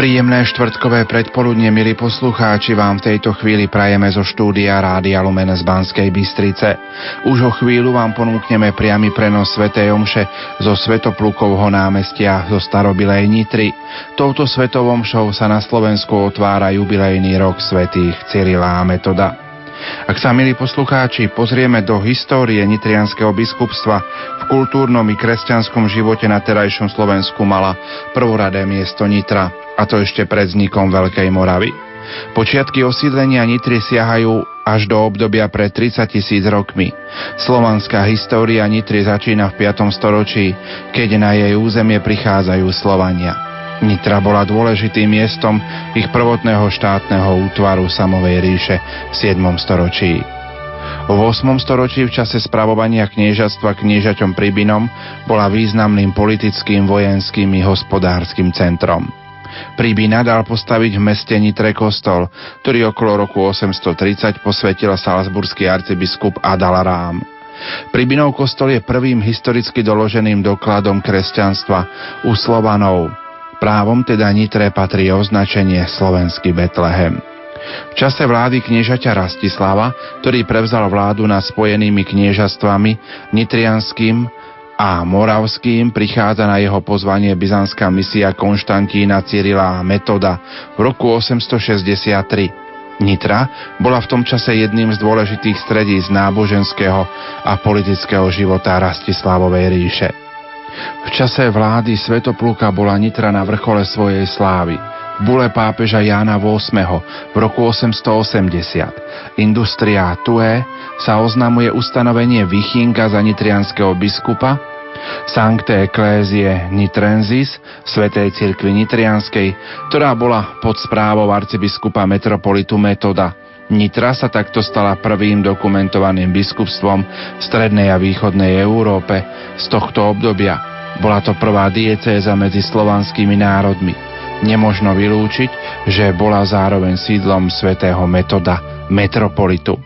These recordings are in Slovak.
Príjemné štvrtkové predpoludne, milí poslucháči, vám v tejto chvíli prajeme zo štúdia Rádia Lumen z Banskej Bystrice. Už o chvíľu vám ponúkneme priamy prenos Sv. Omše zo Svetoplukovho námestia zo starobilej Nitry. Touto svetovom šou sa na Slovensku otvára jubilejný rok svätých Cyrila a Metoda. Ak sa, milí poslucháči, pozrieme do histórie nitrianského biskupstva, v kultúrnom i kresťanskom živote na terajšom Slovensku mala prvoradé miesto Nitra, a to ešte pred vznikom Veľkej Moravy. Počiatky osídlenia Nitry siahajú až do obdobia pred 30 tisíc rokmi. Slovanská história Nitry začína v 5. storočí, keď na jej územie prichádzajú Slovania. Nitra bola dôležitým miestom ich prvotného štátneho útvaru samovej ríše v 7. storočí. V 8. storočí v čase spravovania kniežatstva kniežaťom Pribinom bola významným politickým, vojenským i hospodárskym centrom. Pribina dal postaviť v meste Nitre kostol, ktorý okolo roku 830 posvetil salzburský arcibiskup Adal Rám. Pribinov kostol je prvým historicky doloženým dokladom kresťanstva u Slovanov, Právom teda Nitre patrí označenie slovenský Betlehem. V čase vlády kniežaťa Rastislava, ktorý prevzal vládu nad spojenými kniežastvami nitrianským a moravským, prichádza na jeho pozvanie byzantská misia Konštantína Cyrila Metoda v roku 863. Nitra bola v tom čase jedným z dôležitých stredí z náboženského a politického života Rastislavovej ríše. V čase vlády Svetopluka bola Nitra na vrchole svojej slávy. V bule pápeža Jána VIII. v roku 880 Industria Tue sa oznamuje ustanovenie Vichinga za nitrianského biskupa Sancte Ecclesiae Nitrensis, Svetej cirkvi Nitrianskej, ktorá bola pod správou arcibiskupa metropolitu Metoda. Nitra sa takto stala prvým dokumentovaným biskupstvom v strednej a východnej Európe z tohto obdobia. Bola to prvá diecéza medzi slovanskými národmi. Nemožno vylúčiť, že bola zároveň sídlom svätého Metoda, metropolitu.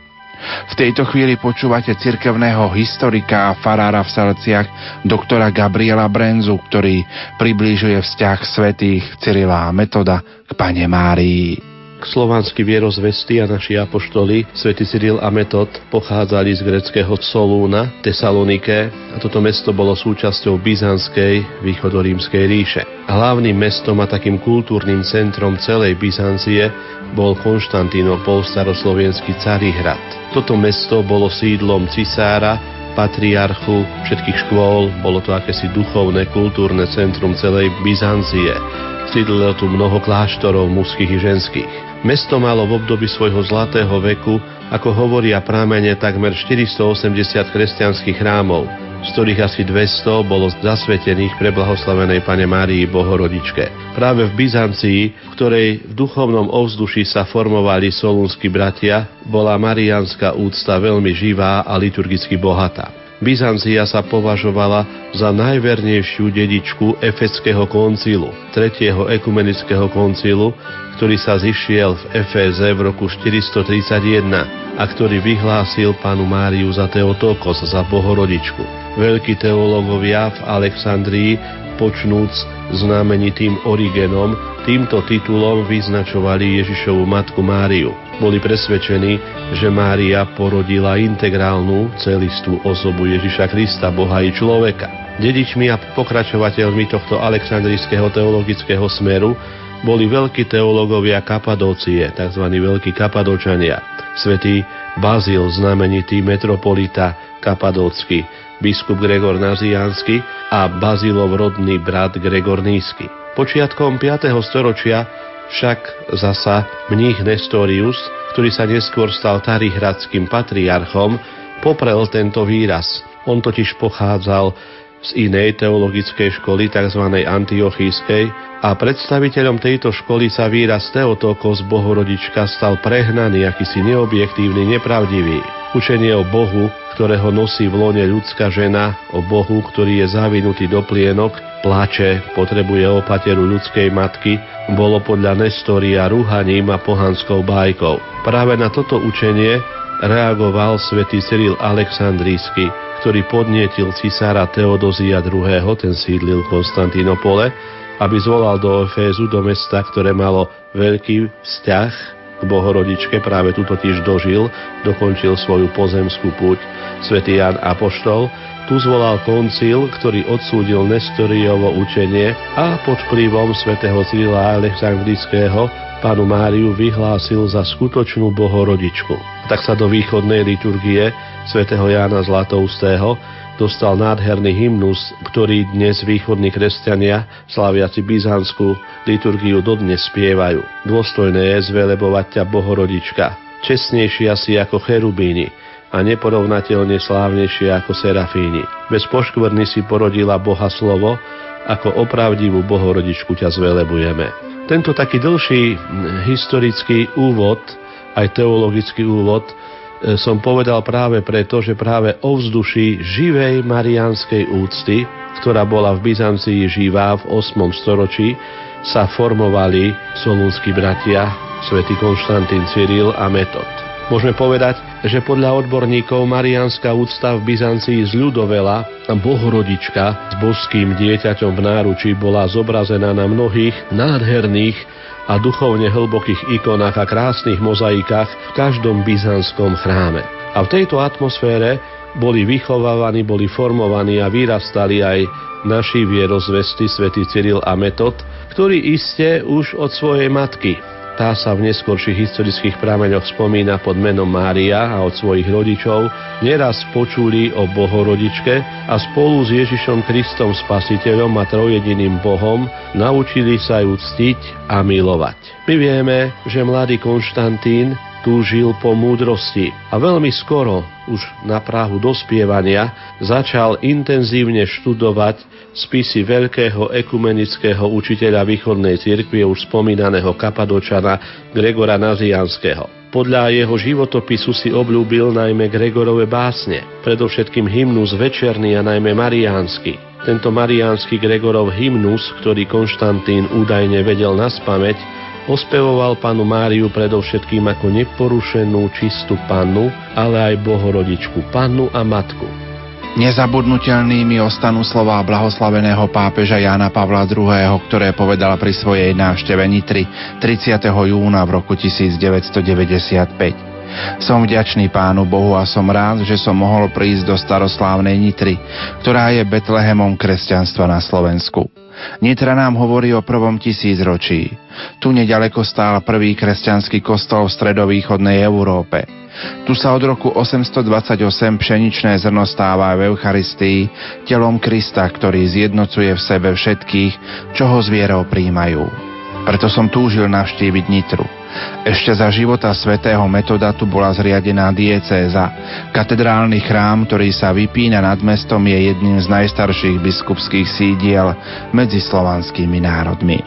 V tejto chvíli počúvate cirkevného historika a farára v Salciach doktora Gabriela Brenzu, ktorý priblížuje vzťah svätých Cyrila a Metoda k Pane Márii slovanskí vierozvesti a naši apoštoli, svätý Cyril a Metod, pochádzali z greckého Solúna, Tesalonike a toto mesto bolo súčasťou byzantskej východorímskej ríše. Hlavným mestom a takým kultúrnym centrom celej Byzancie bol Konštantínopol, staroslovenský Carihrad. Toto mesto bolo sídlom cisára, patriarchu, všetkých škôl, bolo to akési duchovné, kultúrne centrum celej Byzancie. Sídlilo tu mnoho kláštorov mužských i ženských. Mesto malo v období svojho zlatého veku, ako hovoria prámene, takmer 480 kresťanských chrámov, z ktorých asi 200 bolo zasvetených pre blahoslavenej Pane Márii Bohorodičke. Práve v Byzancii, v ktorej v duchovnom ovzduši sa formovali solúnsky bratia, bola marianská úcta veľmi živá a liturgicky bohatá. Byzancia sa považovala za najvernejšiu dedičku Efeckého koncilu, tretieho ekumenického koncilu, ktorý sa zišiel v Eféze v roku 431 a ktorý vyhlásil panu Máriu za Teotokos, za Bohorodičku. Veľkí teológovia v Alexandrii, počnúc znamenitým Origenom, týmto titulom vyznačovali Ježišovu matku Máriu. Boli presvedčení, že Mária porodila integrálnu, celistú osobu Ježiša Krista, Boha i človeka. Dedičmi a pokračovateľmi tohto aleksandrijského teologického smeru boli veľkí teológovia Kapadócie, tzv. veľkí kapadočania. Svetý Bazil, znamenitý metropolita Kapadócky, biskup Gregor Naziansky a Bazilov rodný brat Gregor Nízky. Počiatkom 5. storočia však zasa mních Nestorius, ktorý sa neskôr stal Tarihradským patriarchom, poprel tento výraz. On totiž pochádzal z inej teologickej školy, tzv. antiochískej, a predstaviteľom tejto školy sa výraz Teotokos Bohorodička stal prehnaný, akýsi neobjektívny, nepravdivý. Učenie o Bohu, ktorého nosí v lone ľudská žena, o Bohu, ktorý je zavinutý do plienok, plače, potrebuje opateru ľudskej matky, bolo podľa Nestoria rúhaním a pohanskou bájkou. Práve na toto učenie reagoval svätý Cyril Aleksandrísky, ktorý podnietil cisára Teodozia II., ten sídlil Konstantínopole, aby zvolal do Efézu, do mesta, ktoré malo veľký vzťah k Bohorodičke, práve tu totiž dožil, dokončil svoju pozemskú púť. Svetý Jan Apoštol tu zvolal koncil, ktorý odsúdil Nestoriovo učenie a pod vplyvom svätého Cyrila Alexandrického panu Máriu vyhlásil za skutočnú bohorodičku. Tak sa do východnej liturgie svätého Jána Zlatoustého dostal nádherný hymnus, ktorý dnes východní kresťania, slaviaci byzantskú liturgiu dodnes spievajú. Dôstojné je zvelebovať ťa Bohorodička, čestnejšia si ako cherubíny, a neporovnateľne slávnejšie ako serafíni. Bez poškvrny si porodila Boha slovo, ako opravdivú Bohorodičku ťa zvelebujeme. Tento taký dlhší historický úvod, aj teologický úvod, som povedal práve preto, že práve o vzduši živej marianskej úcty, ktorá bola v Byzancii živá v 8. storočí, sa formovali solúnsky bratia, svätý Konštantín Cyril a Metod. Môžeme povedať, že podľa odborníkov mariánska úcta v Byzancii zľudovela a bohorodička s božským dieťaťom v náručí bola zobrazená na mnohých nádherných a duchovne hlbokých ikonách a krásnych mozaikách v každom byzantskom chráme. A v tejto atmosfére boli vychovávaní, boli formovaní a vyrastali aj naši vierozvesty svätý Cyril a Metod, ktorí iste už od svojej matky tá sa v neskorších historických prameňoch spomína pod menom Mária a od svojich rodičov neraz počuli o Bohorodičke a spolu s Ježišom Kristom Spasiteľom a trojediným Bohom naučili sa ju ctiť a milovať. My vieme, že mladý Konštantín túžil po múdrosti a veľmi skoro, už na Prahu dospievania, začal intenzívne študovať spisy veľkého ekumenického učiteľa východnej cirkvi, už spomínaného kapadočana Gregora Nazianského. Podľa jeho životopisu si obľúbil najmä Gregorove básne, predovšetkým hymnus večerný a najmä mariánsky. Tento mariánsky Gregorov hymnus, ktorý Konštantín údajne vedel na spameť, Ospevoval panu Máriu predovšetkým ako neporušenú čistú pannu, ale aj bohorodičku, pannu a matku. Nezabudnutelnými ostanú slová blahoslaveného pápeža Jána Pavla II., ktoré povedal pri svojej návšteve Nitry 30. júna v roku 1995. Som vďačný Pánu Bohu a som rád, že som mohol prísť do staroslávnej Nitry, ktorá je Betlehemom kresťanstva na Slovensku. Nitra nám hovorí o prvom tisícročí. Tu nedaleko stál prvý kresťanský kostol v stredovýchodnej Európe. Tu sa od roku 828 pšeničné zrno stáva v Eucharistii telom Krista, ktorý zjednocuje v sebe všetkých, čo ho z vierou príjmajú. Preto som túžil navštíviť Nitru. Ešte za života svätého Metoda tu bola zriadená diecéza. Katedrálny chrám, ktorý sa vypína nad mestom, je jedným z najstarších biskupských sídiel medzi slovanskými národmi.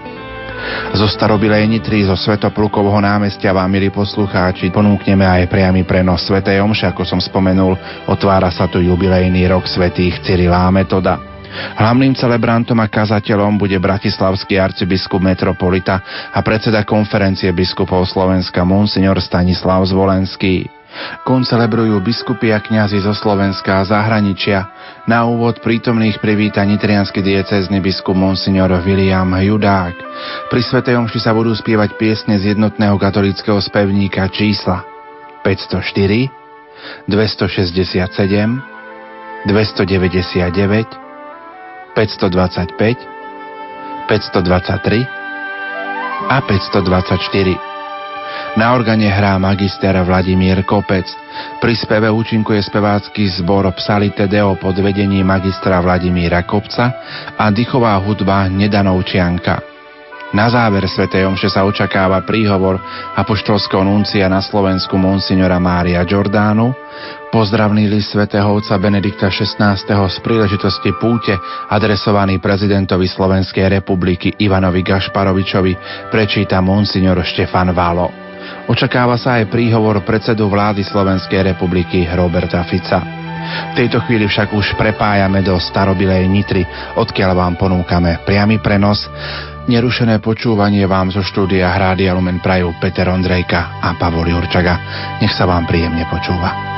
Zo starobilej Nitry zo Svetoplukovho námestia vám, milí poslucháči, ponúkneme aj priamy prenos Svetej Omše, ako som spomenul, otvára sa tu jubilejný rok svetých Cyrila a Metoda. Hlavným celebrantom a kazateľom bude bratislavský arcibiskup metropolita a predseda konferencie biskupov Slovenska Monsignor Stanislav Zvolenský. Koncelebrujú biskupy a kňazi zo Slovenska a zahraničia. Na úvod prítomných privíta nitriansky diecézny biskup Monsignor William Judák. Pri Svetej Omši sa budú spievať piesne z jednotného katolického spevníka čísla 504, 267, 299, 525, 523 a 524. Na organe hrá magister Vladimír Kopec. Pri speve účinkuje spevácky zbor Psalite Deo pod vedením magistra Vladimíra Kopca a dychová hudba Nedanovčianka. Na záver Sv. Omše sa očakáva príhovor apoštolského nuncia na Slovensku monsignora Mária Giordánu, pozdravný list svätého otca Benedikta XVI. z príležitosti púte adresovaný prezidentovi Slovenskej republiky Ivanovi Gašparovičovi prečíta monsignor Štefan Valo. Očakáva sa aj príhovor predsedu vlády Slovenskej republiky Roberta Fica. V tejto chvíli však už prepájame do starobilej Nitry, odkiaľ vám ponúkame priamy prenos. Nerušené počúvanie vám zo štúdia Hrádia Lumen Prajú Peter Ondrejka a Pavol Jurčaga. Nech sa vám príjemne počúva.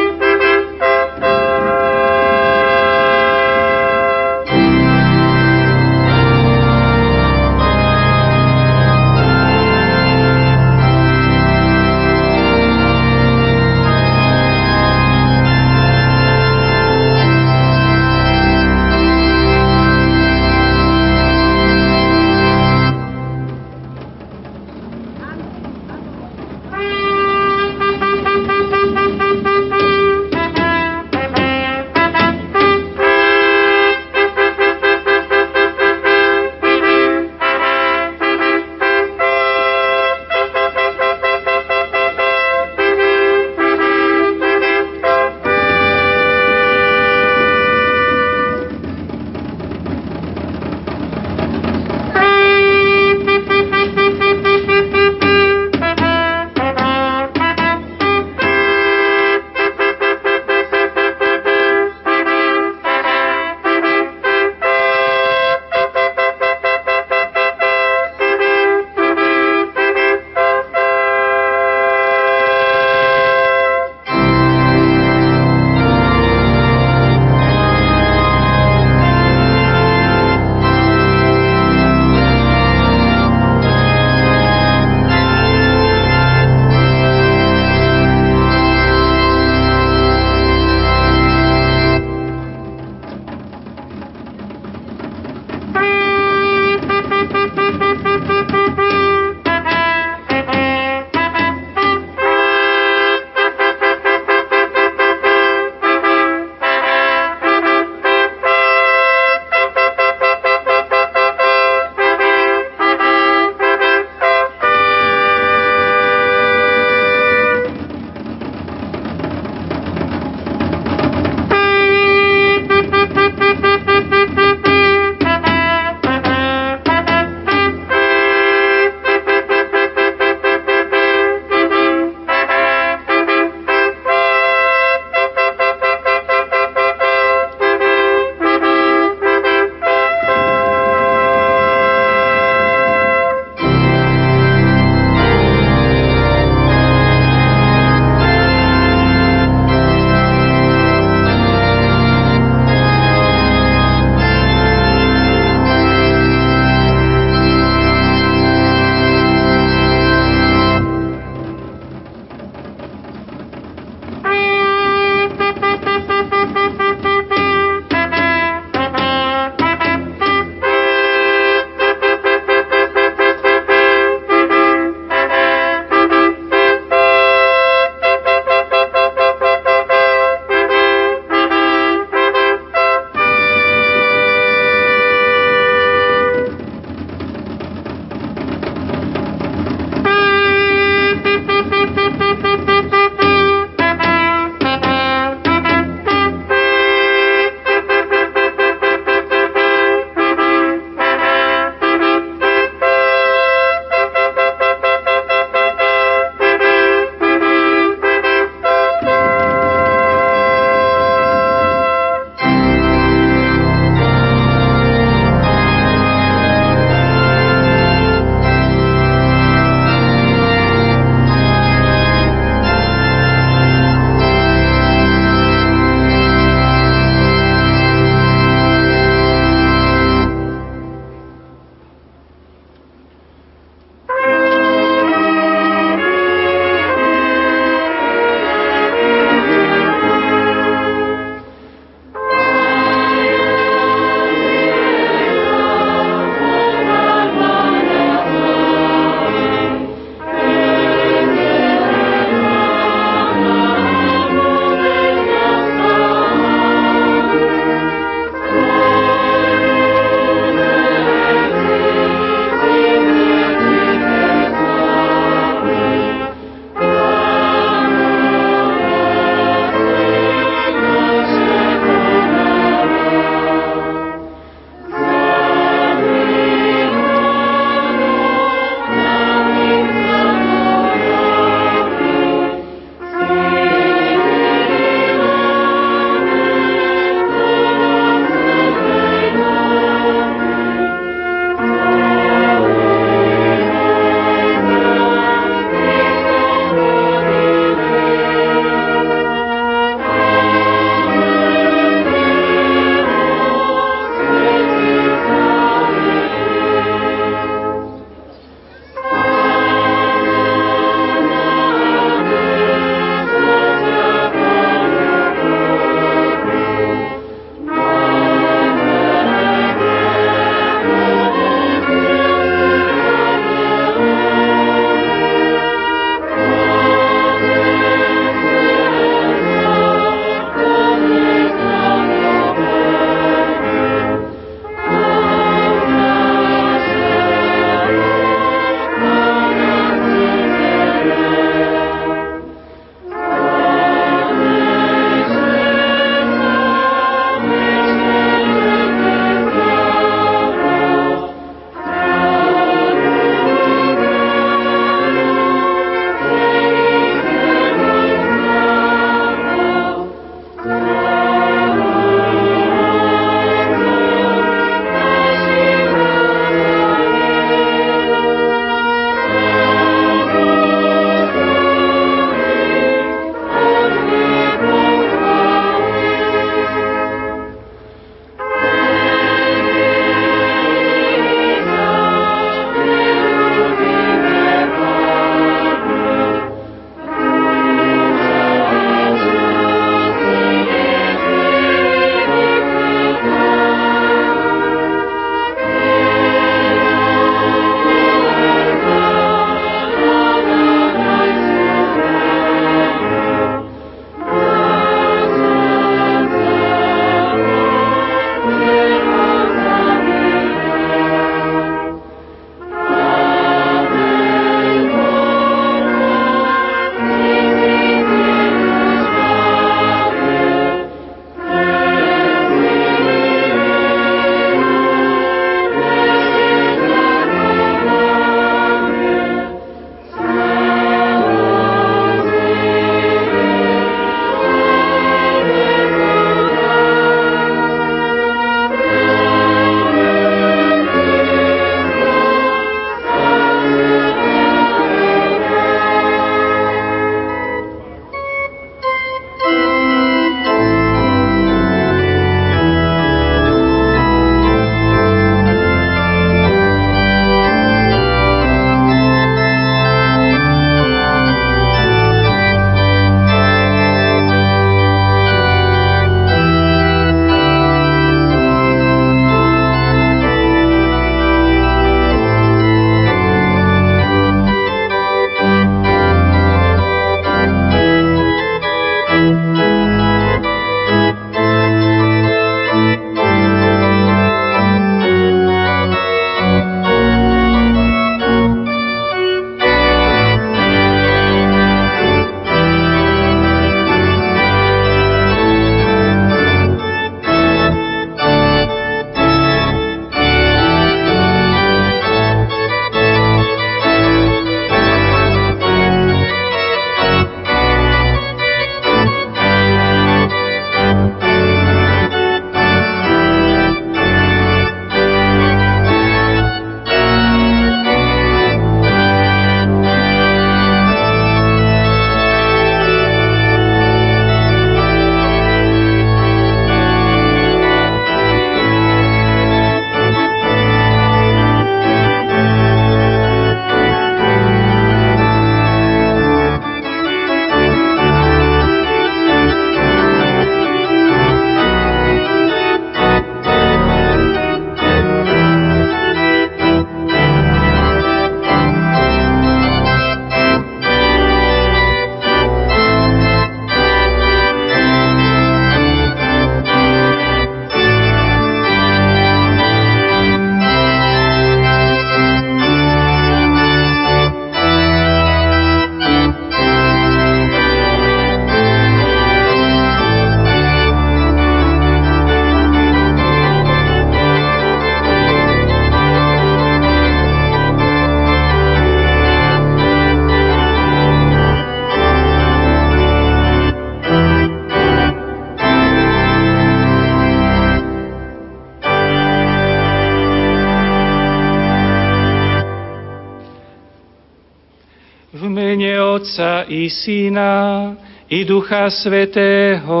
I Syna i Ducha Svetého.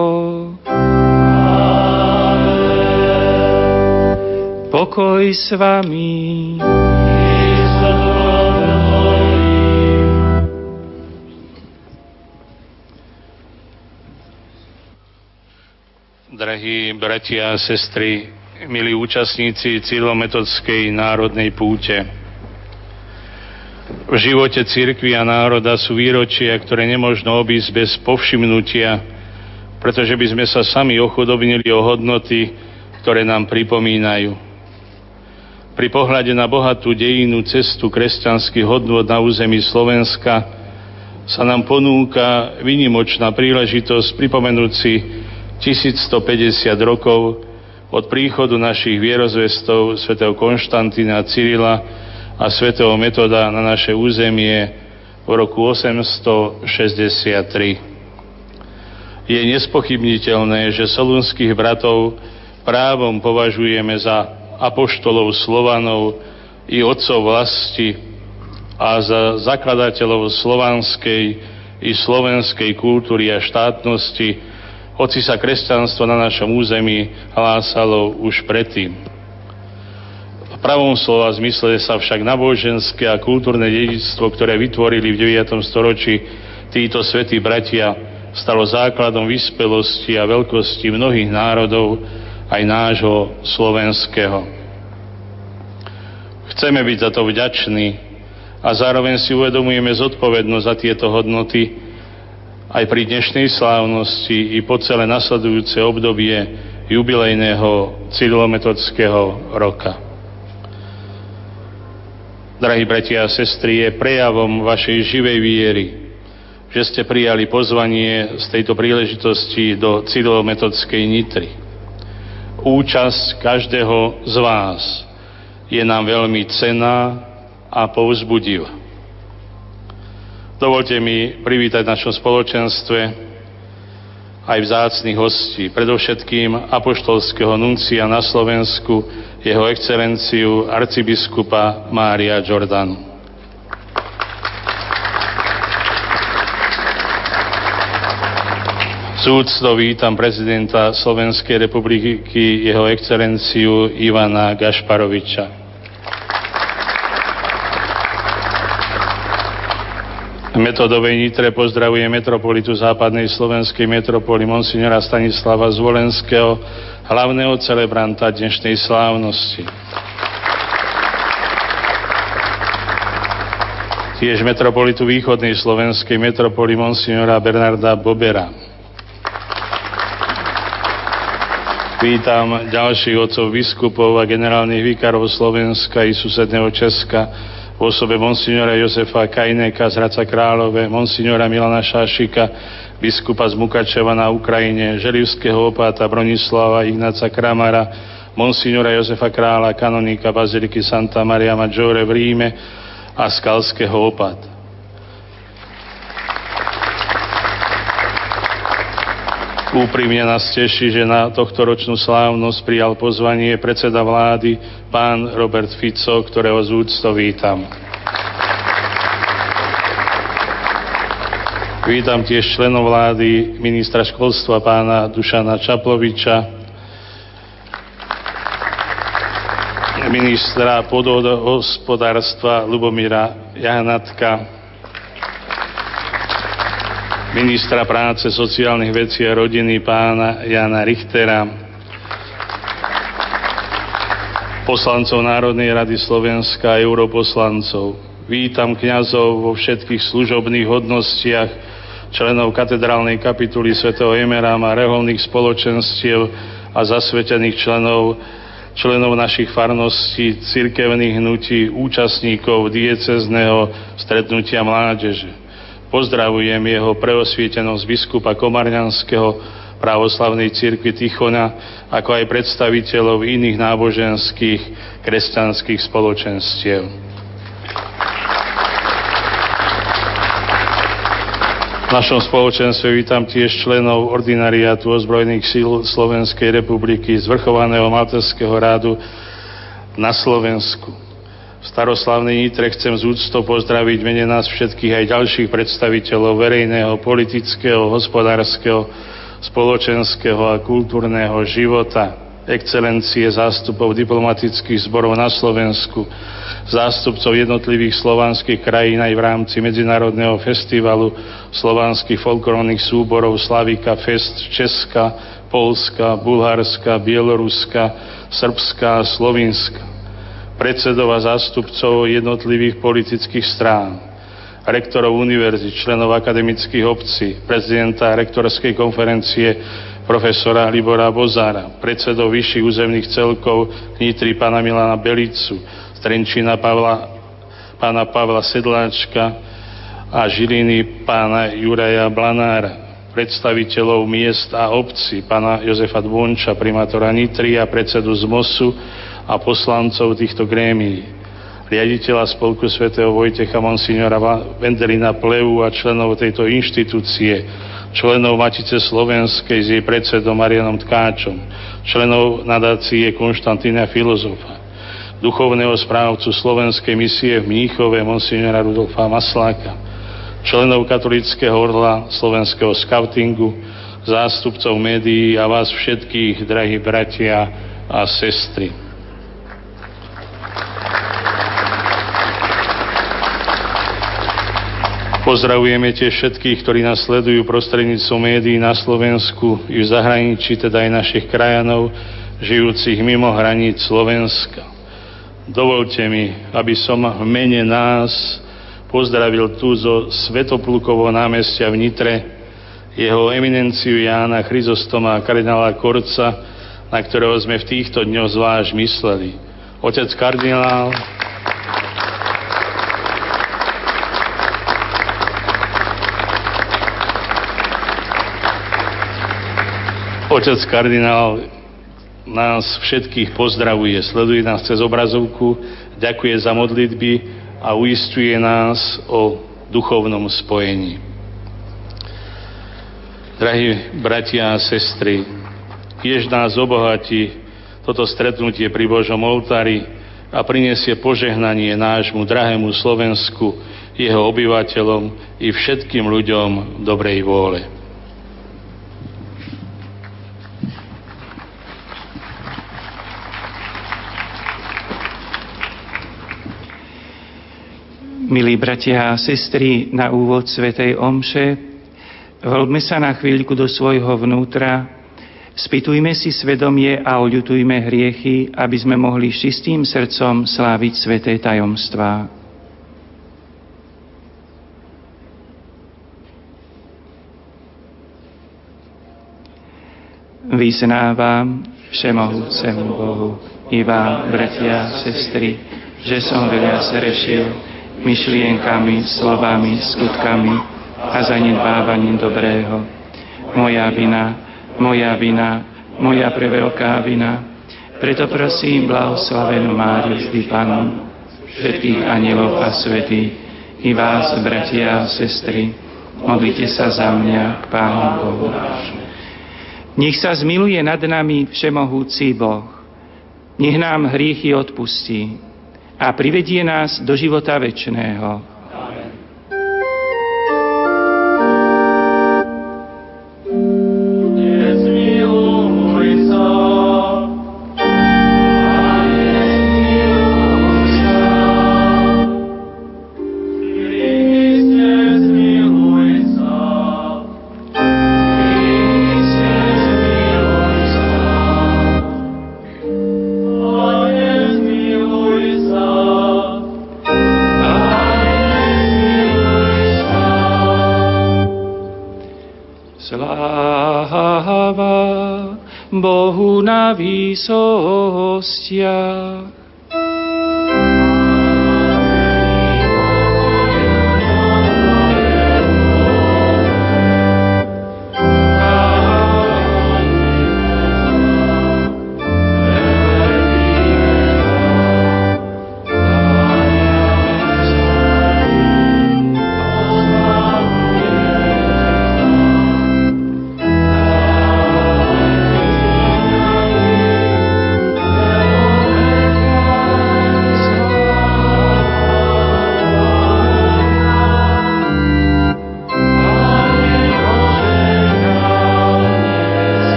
Pokoj s vami. Drahí bratia a sestry, milí účastníci Cyrilometodskej národnej púte. V živote cirkvi a národa sú výročia, ktoré nemožno obísť bez povšimnutia, pretože by sme sa sami ochudobnili o hodnoty, ktoré nám pripomínajú. Pri pohľade na bohatú dejinú cestu kresťanských hodnot na území Slovenska sa nám ponúka vynimočná príležitosť pripomenúť si 1150 rokov od príchodu našich vierozvestov svätého Konštantína Cyrila a svätého Metoda na naše územie v roku 863. Je nespochybniteľné, že solunských bratov právom považujeme za apoštolov Slovanov i otcov vlasti a za zakladateľov slovanskej i slovenskej kultúry a štátnosti, hoci sa kresťanstvo na našom území hlásalo už predtým. Pravom slova zmysle sa však náboženské a kultúrne dedictvo, ktoré vytvorili v 9. storočí títo svätí bratia, stalo základom vyspelosti a veľkosti mnohých národov, aj nášho slovenského. Chceme byť za to vďační a zároveň si uvedomujeme zodpovednosť za tieto hodnoty, aj pri dnešnej slávnosti i po celé nasledujúce obdobie jubilejného cyrilometodského roka. Drahí bratia a sestry, je prejavom vašej živej viery, že ste prijali pozvanie z tejto príležitosti do cyrilometodskej nitry. Účasť každého z vás je nám veľmi cená a povzbudivá. Dovolte mi privítať v našom spoločenstve aj vzácných hostí, predovšetkým apoštolského nuncia na Slovensku, jeho excelenciu arcibiskupa Mária Jordanu. Súcto vítam prezidenta Slovenskej republiky, jeho excelenciu Ivana Gašparoviča. metodovej Nitre pozdravuje metropolitu západnej slovenskej metropoly monsignora Stanislava Zvolenského, hlavného celebranta dnešnej slávnosti. Tiež metropolitu východnej slovenskej metropoly monsignora Bernarda Bobera. Vítam ďalších otcov biskupov a generálnych vikárov Slovenska i susedného Česka, v osobe monsignora Jozefa Kajneka z Hradca Králové, monsignora Milana Šášika, biskupa z Mukačeva na Ukrajine, želivského opáta Bronislava Ignáca Kramara, monsignora Jozefa Krála, kanonika Baziliky Santa Maria Maggiore v Ríme a skalského opáta. Úprimne nás teší, že na tohto ročnú slávnosť prijal pozvanie predseda vlády pán Robert Fico, ktorého z úcto vítam. Vítam tiež členov vlády, ministra školstva pána Dušana Čaploviča, ministra podhospodárstva Lubomíra Jahnatka, ministra práce, sociálnych vecí a rodiny pána Jana Richtera, poslancov Národnej rady Slovenska a europoslancov. Vítam kňazov vo všetkých služobných hodnostiach, členov katedrálnej kapituly svätého Emerama, reholných spoločenstiev a zasvetených členov členov našich farností, cirkevných hnutí, účastníkov diecezného stretnutia mládeže. Pozdravujem jeho preosvietenosť biskupa Komarňanského pravoslavnej cirkvi Tichona, ako aj predstaviteľov iných náboženských kresťanských spoločenstiev. Našom spoločenstve vítam tiež členov ordinariátu ozbrojených síl Slovenskej republiky, zvrchovaného Malteského rádu na Slovensku. Staroslavnej Nitre chcem z úctou pozdraviť mene nás všetkých aj ďalších predstaviteľov verejného, politického, hospodárskeho, spoločenského a kultúrneho života, excelencie zástupov diplomatických zborov na Slovensku, zástupcov jednotlivých slovanských krajín aj v rámci Medzinárodného festivalu slovanských folklórnych súborov Slavika Fest Česka, Polska, Bulharska, Bieloruska, Srbska a Slovinska predsedov a zástupcov jednotlivých politických strán, rektorov univerzit, členov akademických obcí, prezidenta rektorskej konferencie profesora Libora Bozára, predsedov vyšších územných celkov Nitry pána Milana Belicu, Trenčína Pavla, pána Pavla Sedláčka a Žiliny pána Juraja Blanára, predstaviteľov miest a obcí, pána Jozefa Dvonča, primátora Nitry a predsedu z MOSu, a poslancov týchto grémií, riaditeľa Spolku svätého Vojtecha Monsignora Vendelina Plevu a členov tejto inštitúcie, členov Matice Slovenskej s jej predsedom Marianom Tkáčom, členov nadácie Konštantína Filozofa, duchovného správcu Slovenskej misie v Mníchove Monsignora Rudolfa Masláka, členov katolického orla slovenského skautingu, zástupcov médií a vás všetkých, drahí bratia a sestry. Pozdravujeme tiež všetkých, ktorí nás sledujú prostredníctvom médií na Slovensku i v zahraničí, teda aj našich krajanov, žijúcich mimo hraníc Slovenska. Dovolte mi, aby som v mene nás pozdravil tu zo Svetoplukovo námestia v Nitre jeho eminenciu Jána Chryzostoma a kardinála Korca, na ktorého sme v týchto dňoch zvlášť mysleli. Otec kardinál, Otec kardinál nás všetkých pozdravuje, sleduje nás cez obrazovku, ďakuje za modlitby a uistuje nás o duchovnom spojení. Drahí bratia a sestry, tiež nás obohatí toto stretnutie pri Božom oltári a prinesie požehnanie nášmu drahému Slovensku, jeho obyvateľom i všetkým ľuďom dobrej vôle. Milí bratia a sestry, na úvod Svetej Omše, voľme sa na chvíľku do svojho vnútra, spýtujme si svedomie a oľutujme hriechy, aby sme mohli čistým srdcom sláviť sveté tajomstvá. Vyznávam všemohúcemu Bohu i vám, bratia a sestry, že som veľa zrešil, myšlienkami, slovami, skutkami a zanedbávaním dobrého. Moja vina, moja vina, moja preveľká vina. Preto prosím blahoslavenú Máriu vždy Panu, všetkých anielov a svetých, i vás, bratia a sestry, modlite sa za mňa k Pánu Bohu. Nech sa zmiluje nad nami všemohúci Boh. Nech nám hriechy odpustí a privedie nás do života večného. hizo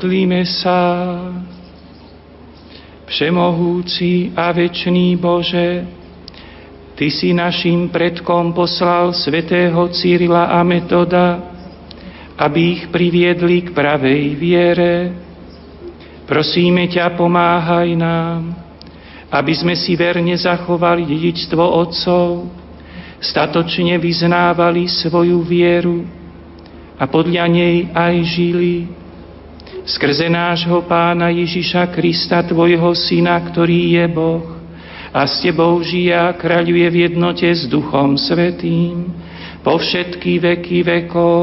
Modlíme sa. Všemohúci a večný Bože, Ty si našim predkom poslal svätého Cyrila a Metoda, aby ich priviedli k pravej viere. Prosíme ťa, pomáhaj nám, aby sme si verne zachovali dedičstvo Otcov, statočne vyznávali svoju vieru a podľa nej aj žili skrze nášho Pána Ježiša Krista, Tvojho Syna, ktorý je Boh a s Tebou žije a kráľuje v jednote s Duchom Svetým po všetky veky vekov.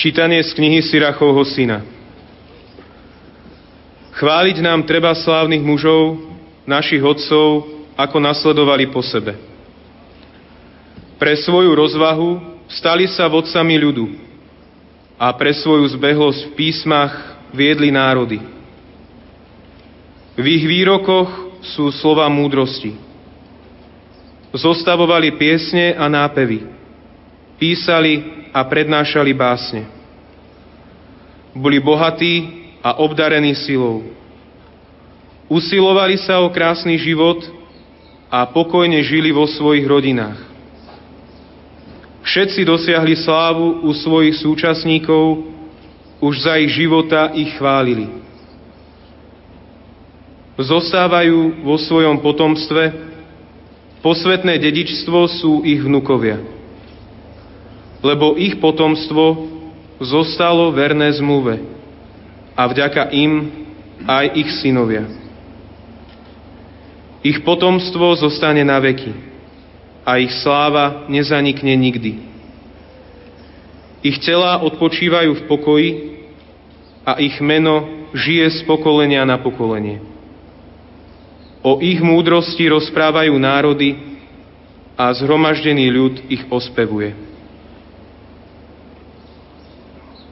Čítanie z knihy Sirachovho syna. Chváliť nám treba slávnych mužov, našich otcov, ako nasledovali po sebe. Pre svoju rozvahu stali sa vodcami ľudu a pre svoju zbehlosť v písmach viedli národy. V ich výrokoch sú slova múdrosti. Zostavovali piesne a nápevy. Písali a prednášali básne. Boli bohatí a obdarení silou. Usilovali sa o krásny život a pokojne žili vo svojich rodinách. Všetci dosiahli slávu u svojich súčasníkov, už za ich života ich chválili. Zostávajú vo svojom potomstve, posvetné dedičstvo sú ich vnukovia lebo ich potomstvo zostalo verné zmluve a vďaka im aj ich synovia. Ich potomstvo zostane na veky a ich sláva nezanikne nikdy. Ich tela odpočívajú v pokoji a ich meno žije z pokolenia na pokolenie. O ich múdrosti rozprávajú národy a zhromaždený ľud ich ospevuje.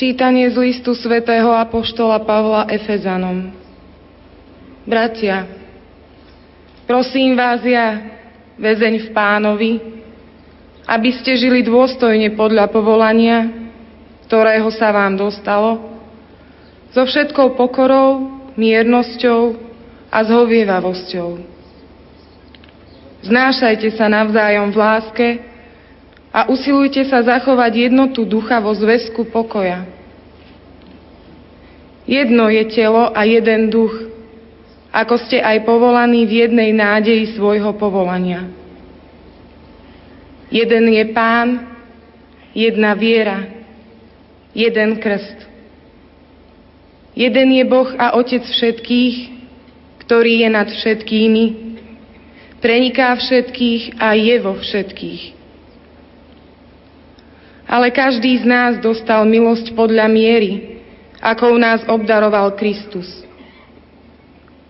Čítanie z listu svätého Apoštola Pavla Efezanom. Bratia, prosím vás ja, väzeň v pánovi, aby ste žili dôstojne podľa povolania, ktorého sa vám dostalo, so všetkou pokorou, miernosťou a zhovievavosťou. Znášajte sa navzájom v láske, a usilujte sa zachovať jednotu ducha vo zväzku pokoja. Jedno je telo a jeden duch, ako ste aj povolaní v jednej nádeji svojho povolania. Jeden je pán, jedna viera, jeden krst. Jeden je Boh a Otec všetkých, ktorý je nad všetkými, preniká všetkých a je vo všetkých. Ale každý z nás dostal milosť podľa miery, akou nás obdaroval Kristus.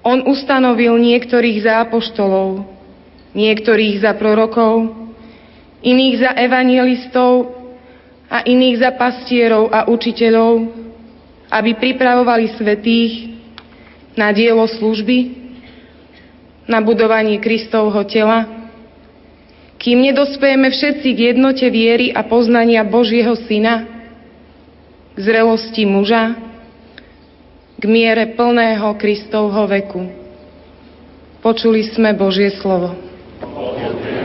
On ustanovil niektorých za apoštolov, niektorých za prorokov, iných za evangelistov a iných za pastierov a učiteľov, aby pripravovali svetých na dielo služby, na budovanie Kristovho tela, kým nedospejeme všetci k jednote viery a poznania Božieho Syna, k zrelosti muža, k miere plného Kristovho veku. Počuli sme Božie slovo. s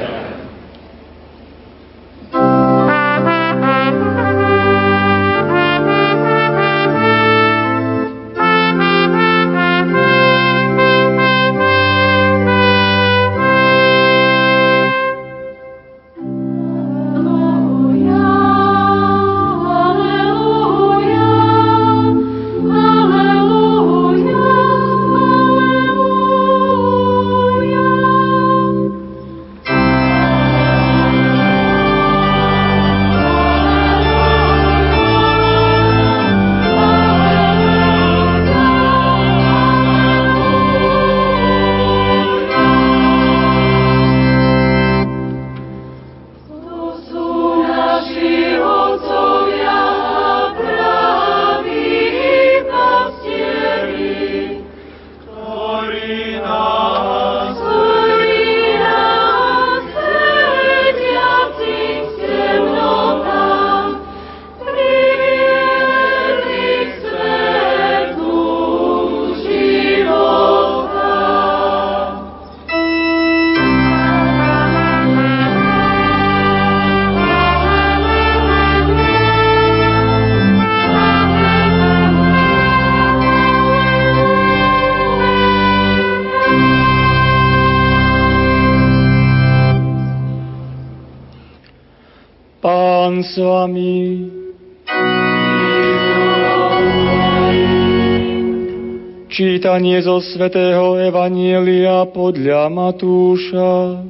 Čítanie zo svätého Evanielia podľa Matúša.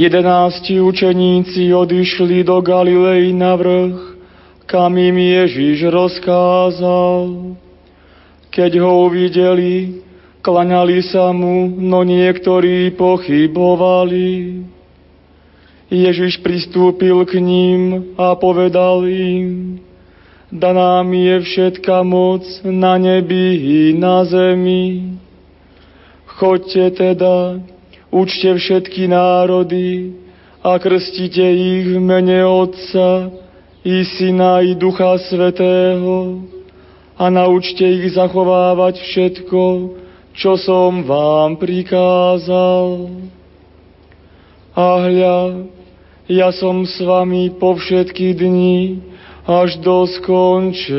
Jedenácti učeníci odišli do Galilei na vrch, kam im Ježiš rozkázal. Keď ho uvideli, klaňali sa mu, no niektorí pochybovali. Ježiš pristúpil k ním a povedal im, daná mi je všetka moc na nebi i na zemi. Choďte teda Učte všetky národy a krstite ich v mene Otca i Syna i Ducha Svetého a naučte ich zachovávať všetko, čo som vám prikázal. A hľa, ja som s vami po všetky dni až do skončenia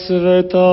sveta.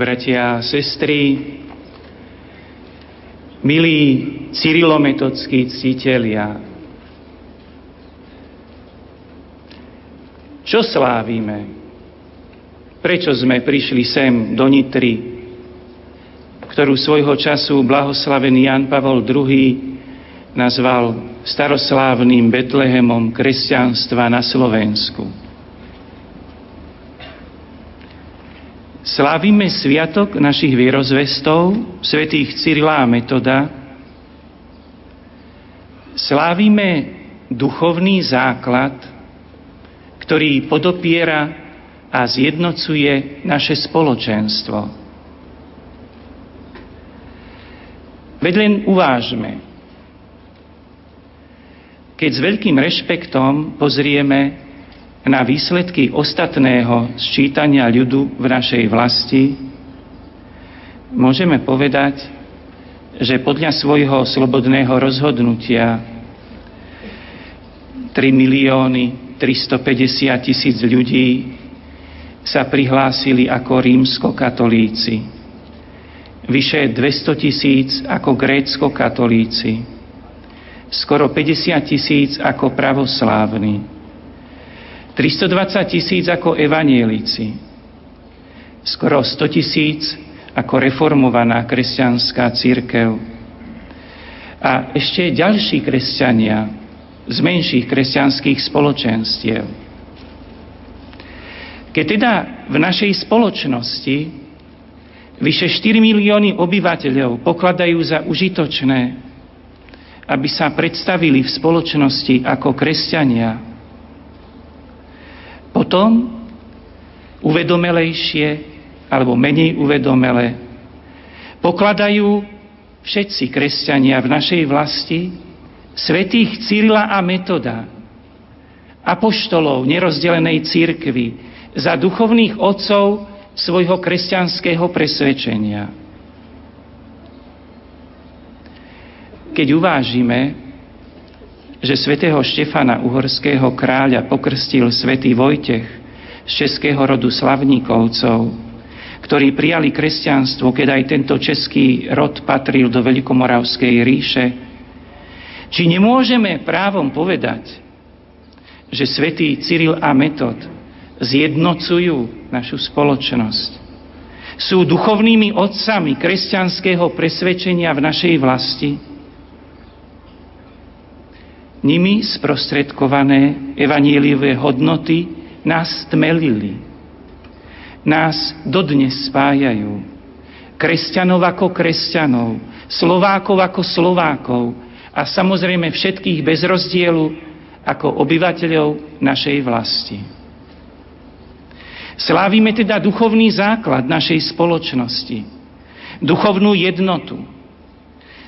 Bratia a sestry, milí cyrilometodskí ctitelia, čo slávime? Prečo sme prišli sem do Nitry, ktorú svojho času blahoslavený Jan Pavol II nazval staroslávnym Betlehemom kresťanstva na Slovensku. Slávime sviatok našich vierozvestov, svetých Cyrila a Metoda. Slávime duchovný základ, ktorý podopiera a zjednocuje naše spoločenstvo. Veď uvážme, keď s veľkým rešpektom pozrieme na výsledky ostatného sčítania ľudu v našej vlasti, môžeme povedať, že podľa svojho slobodného rozhodnutia 3 milióny 350 tisíc ľudí sa prihlásili ako rímsko-katolíci, vyše 200 tisíc ako grécko-katolíci, skoro 50 tisíc ako pravoslávni, 320 tisíc ako evanielici, skoro 100 tisíc ako reformovaná kresťanská církev a ešte ďalší kresťania z menších kresťanských spoločenstiev. Keď teda v našej spoločnosti vyše 4 milióny obyvateľov pokladajú za užitočné aby sa predstavili v spoločnosti ako kresťania. Potom uvedomelejšie alebo menej uvedomele pokladajú všetci kresťania v našej vlasti svetých Cyrila a Metoda, apoštolov nerozdelenej církvy, za duchovných otcov svojho kresťanského presvedčenia. Keď uvážime, že svätého Štefana Uhorského kráľa pokrstil svätý Vojtech z českého rodu Slavníkovcov, ktorí prijali kresťanstvo, keď aj tento český rod patril do Veľkomoravskej ríše, či nemôžeme právom povedať, že svätý Cyril a Metod zjednocujú našu spoločnosť. Sú duchovnými otcami kresťanského presvedčenia v našej vlasti, Nimi sprostredkované evaníliové hodnoty nás tmelili. Nás dodnes spájajú. Kresťanov ako kresťanov, Slovákov ako Slovákov a samozrejme všetkých bez rozdielu ako obyvateľov našej vlasti. Slávime teda duchovný základ našej spoločnosti, duchovnú jednotu.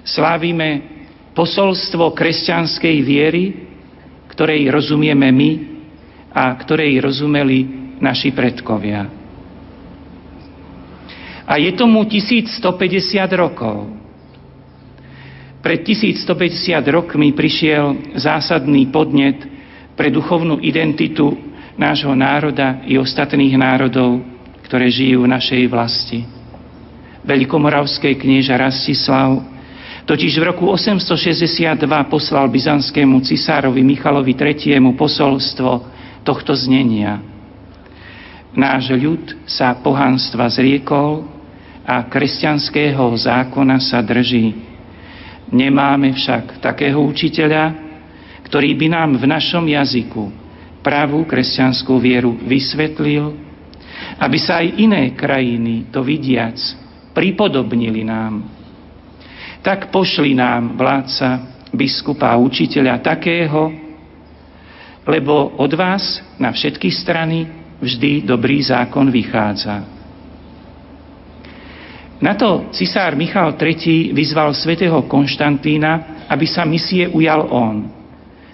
Slávime posolstvo kresťanskej viery, ktorej rozumieme my a ktorej rozumeli naši predkovia. A je tomu 1150 rokov. Pred 1150 rokmi prišiel zásadný podnet pre duchovnú identitu nášho národa i ostatných národov, ktoré žijú v našej vlasti. Veľkomoravskej knieža Rastislav Totiž v roku 862 poslal byzantskému cisárovi Michalovi III. posolstvo tohto znenia. Náš ľud sa pohanstva zriekol a kresťanského zákona sa drží. Nemáme však takého učiteľa, ktorý by nám v našom jazyku pravú kresťanskú vieru vysvetlil, aby sa aj iné krajiny to vidiac pripodobnili nám tak pošli nám vládca, biskupa a učiteľa takého, lebo od vás na všetky strany vždy dobrý zákon vychádza. Na to cisár Michal III vyzval svätého Konštantína, aby sa misie ujal on.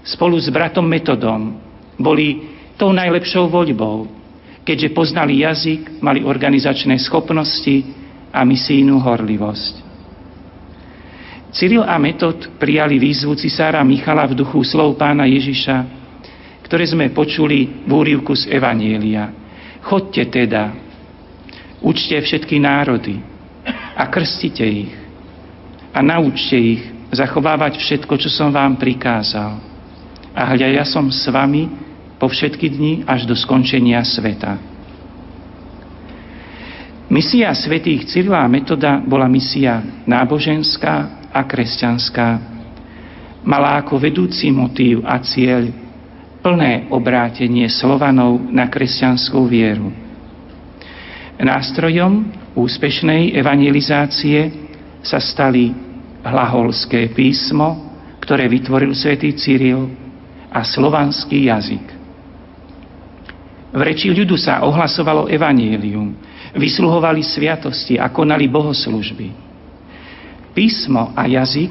Spolu s bratom Metodom boli tou najlepšou voľbou, keďže poznali jazyk, mali organizačné schopnosti a misijnú horlivosť. Cyril a Metod prijali výzvu cisára Michala v duchu slov pána Ježiša, ktoré sme počuli v úrivku z Evanielia. Chodte teda Učte všetky národy a krstite ich a naučte ich zachovávať všetko, čo som vám prikázal. A hľa, ja som s vami po všetky dni až do skončenia sveta. Misia svätých Cyrila a Metoda bola misia náboženská a kresťanská. Mala ako vedúci motív a cieľ plné obrátenie Slovanov na kresťanskú vieru. Nástrojom úspešnej evangelizácie sa stali hlaholské písmo, ktoré vytvoril svätý Cyril a slovanský jazyk. V reči ľudu sa ohlasovalo evanílium, vysluhovali sviatosti a konali bohoslužby. Písmo a jazyk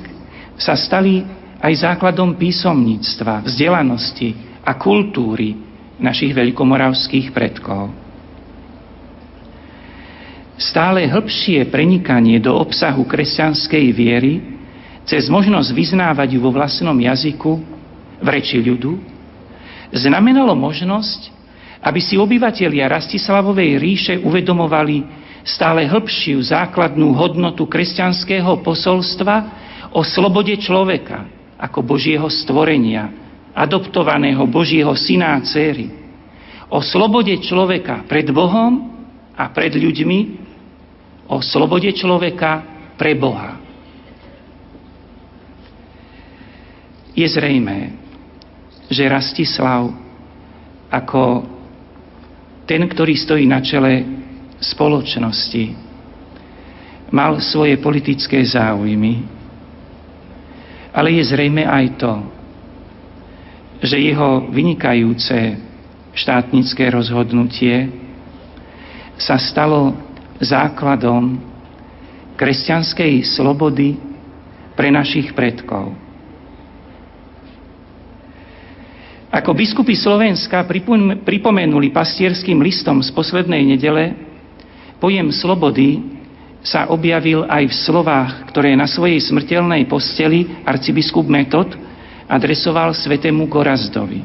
sa stali aj základom písomníctva, vzdelanosti a kultúry našich veľkomoravských predkov. Stále hĺbšie prenikanie do obsahu kresťanskej viery cez možnosť vyznávať ju vo vlastnom jazyku, v reči ľudu, znamenalo možnosť, aby si obyvatelia Rastislavovej ríše uvedomovali stále hĺbšiu základnú hodnotu kresťanského posolstva o slobode človeka ako Božieho stvorenia, adoptovaného Božieho syna a céry, o slobode človeka pred Bohom a pred ľuďmi o slobode človeka pre Boha. Je zrejmé, že Rastislav ako ten, ktorý stojí na čele spoločnosti, mal svoje politické záujmy, ale je zrejme aj to, že jeho vynikajúce štátnické rozhodnutie sa stalo základom kresťanskej slobody pre našich predkov. Ako biskupy Slovenska pripomenuli pastierským listom z poslednej nedele, pojem slobody sa objavil aj v slovách, ktoré na svojej smrteľnej posteli arcibiskup Metod adresoval svetému Gorazdovi.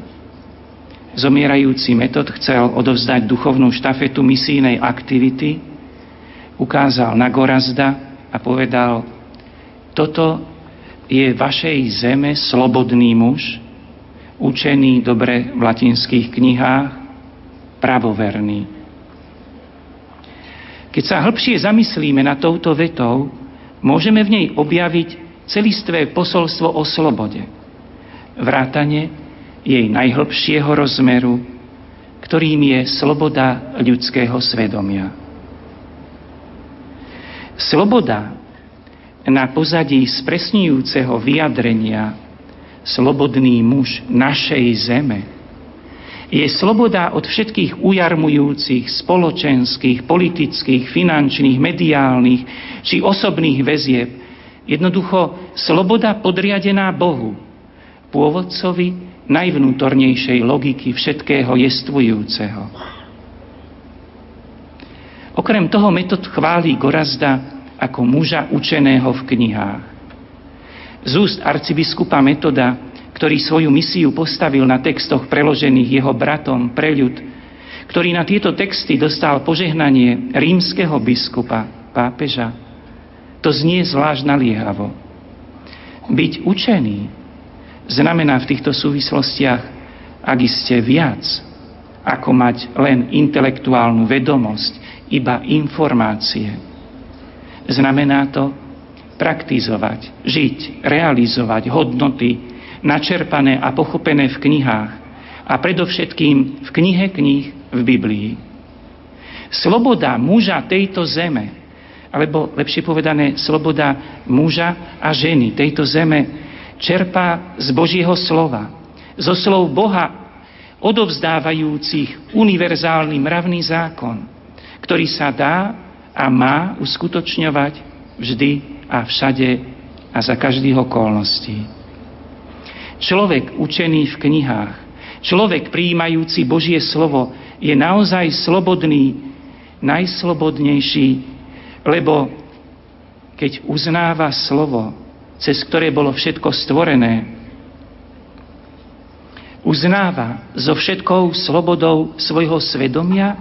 Zomierajúci Metod chcel odovzdať duchovnú štafetu misijnej aktivity, ukázal na Gorazda a povedal, toto je vašej zeme slobodný muž, učený dobre v latinských knihách, pravoverný. Keď sa hĺbšie zamyslíme na touto vetou, môžeme v nej objaviť celistvé posolstvo o slobode. Vrátane jej najhlbšieho rozmeru, ktorým je sloboda ľudského svedomia. Sloboda na pozadí spresňujúceho vyjadrenia slobodný muž našej zeme je sloboda od všetkých ujarmujúcich spoločenských, politických, finančných, mediálnych či osobných väzieb. Jednoducho sloboda podriadená Bohu, pôvodcovi najvnútornejšej logiky všetkého jestvujúceho. Okrem toho metod chválí Gorazda ako muža učeného v knihách. Z úst arcibiskupa Metoda, ktorý svoju misiu postavil na textoch preložených jeho bratom pre ľud, ktorý na tieto texty dostal požehnanie rímskeho biskupa, pápeža, to znie zvlášť naliehavo. Byť učený znamená v týchto súvislostiach, ak ste viac, ako mať len intelektuálnu vedomosť, iba informácie. Znamená to praktizovať, žiť, realizovať hodnoty načerpané a pochopené v knihách a predovšetkým v knihe kníh v Biblii. Sloboda muža tejto zeme, alebo lepšie povedané, sloboda muža a ženy tejto zeme čerpá z Božieho slova, zo slov Boha, odovzdávajúcich univerzálny mravný zákon, ktorý sa dá a má uskutočňovať vždy a všade a za každých okolností. Človek učený v knihách, človek prijímajúci Božie slovo je naozaj slobodný, najslobodnejší, lebo keď uznáva slovo, cez ktoré bolo všetko stvorené, uznáva so všetkou slobodou svojho svedomia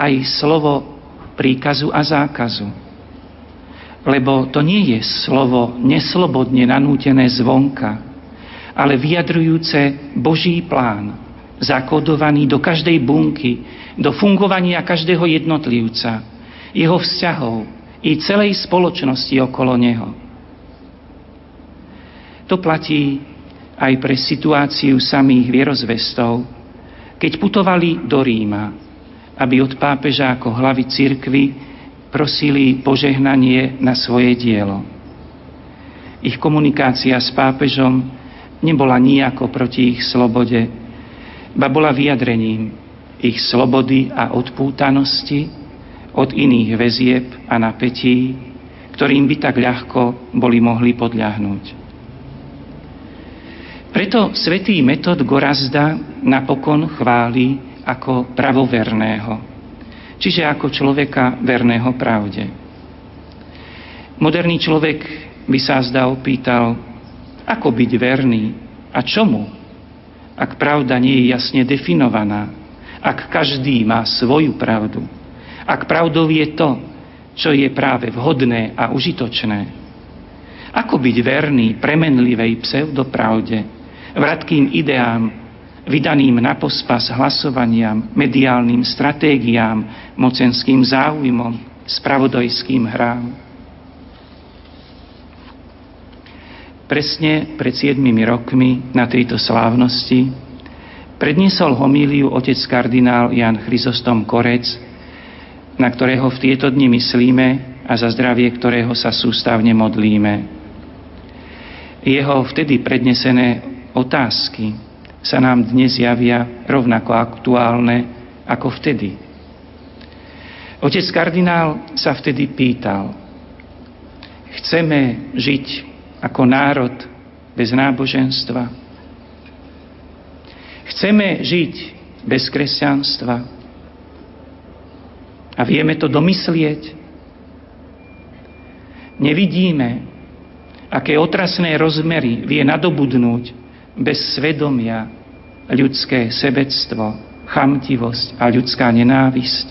aj slovo príkazu a zákazu. Lebo to nie je slovo neslobodne nanútené zvonka, ale vyjadrujúce Boží plán, zakodovaný do každej bunky, do fungovania každého jednotlivca, jeho vzťahov i celej spoločnosti okolo neho. To platí aj pre situáciu samých vierozvestov, keď putovali do Ríma, aby od pápeža ako hlavy cirkvy prosili požehnanie na svoje dielo. Ich komunikácia s pápežom nebola nijako proti ich slobode, ba bola vyjadrením ich slobody a odpútanosti od iných väzieb a napätí, ktorým by tak ľahko boli mohli podľahnúť. Preto svätý Metod Gorazda napokon chváli ako pravoverného, čiže ako človeka verného pravde. Moderný človek by sa zdá opýtal, ako byť verný a čomu, ak pravda nie je jasne definovaná, ak každý má svoju pravdu, ak pravdou je to, čo je práve vhodné a užitočné. Ako byť verný premenlivej pseudopravde, vratkým ideám, vydaným na pospas hlasovaniam, mediálnym stratégiám, mocenským záujmom, spravodajským hrám. Presne pred 7 rokmi na tejto slávnosti predniesol homíliu otec kardinál Jan Chryzostom Korec, na ktorého v tieto dni myslíme a za zdravie ktorého sa sústavne modlíme. Jeho vtedy prednesené otázky sa nám dnes javia rovnako aktuálne ako vtedy. Otec kardinál sa vtedy pýtal, chceme žiť ako národ bez náboženstva? Chceme žiť bez kresťanstva? A vieme to domyslieť? Nevidíme, aké otrasné rozmery vie nadobudnúť bez svedomia ľudské sebectvo, chamtivosť a ľudská nenávisť.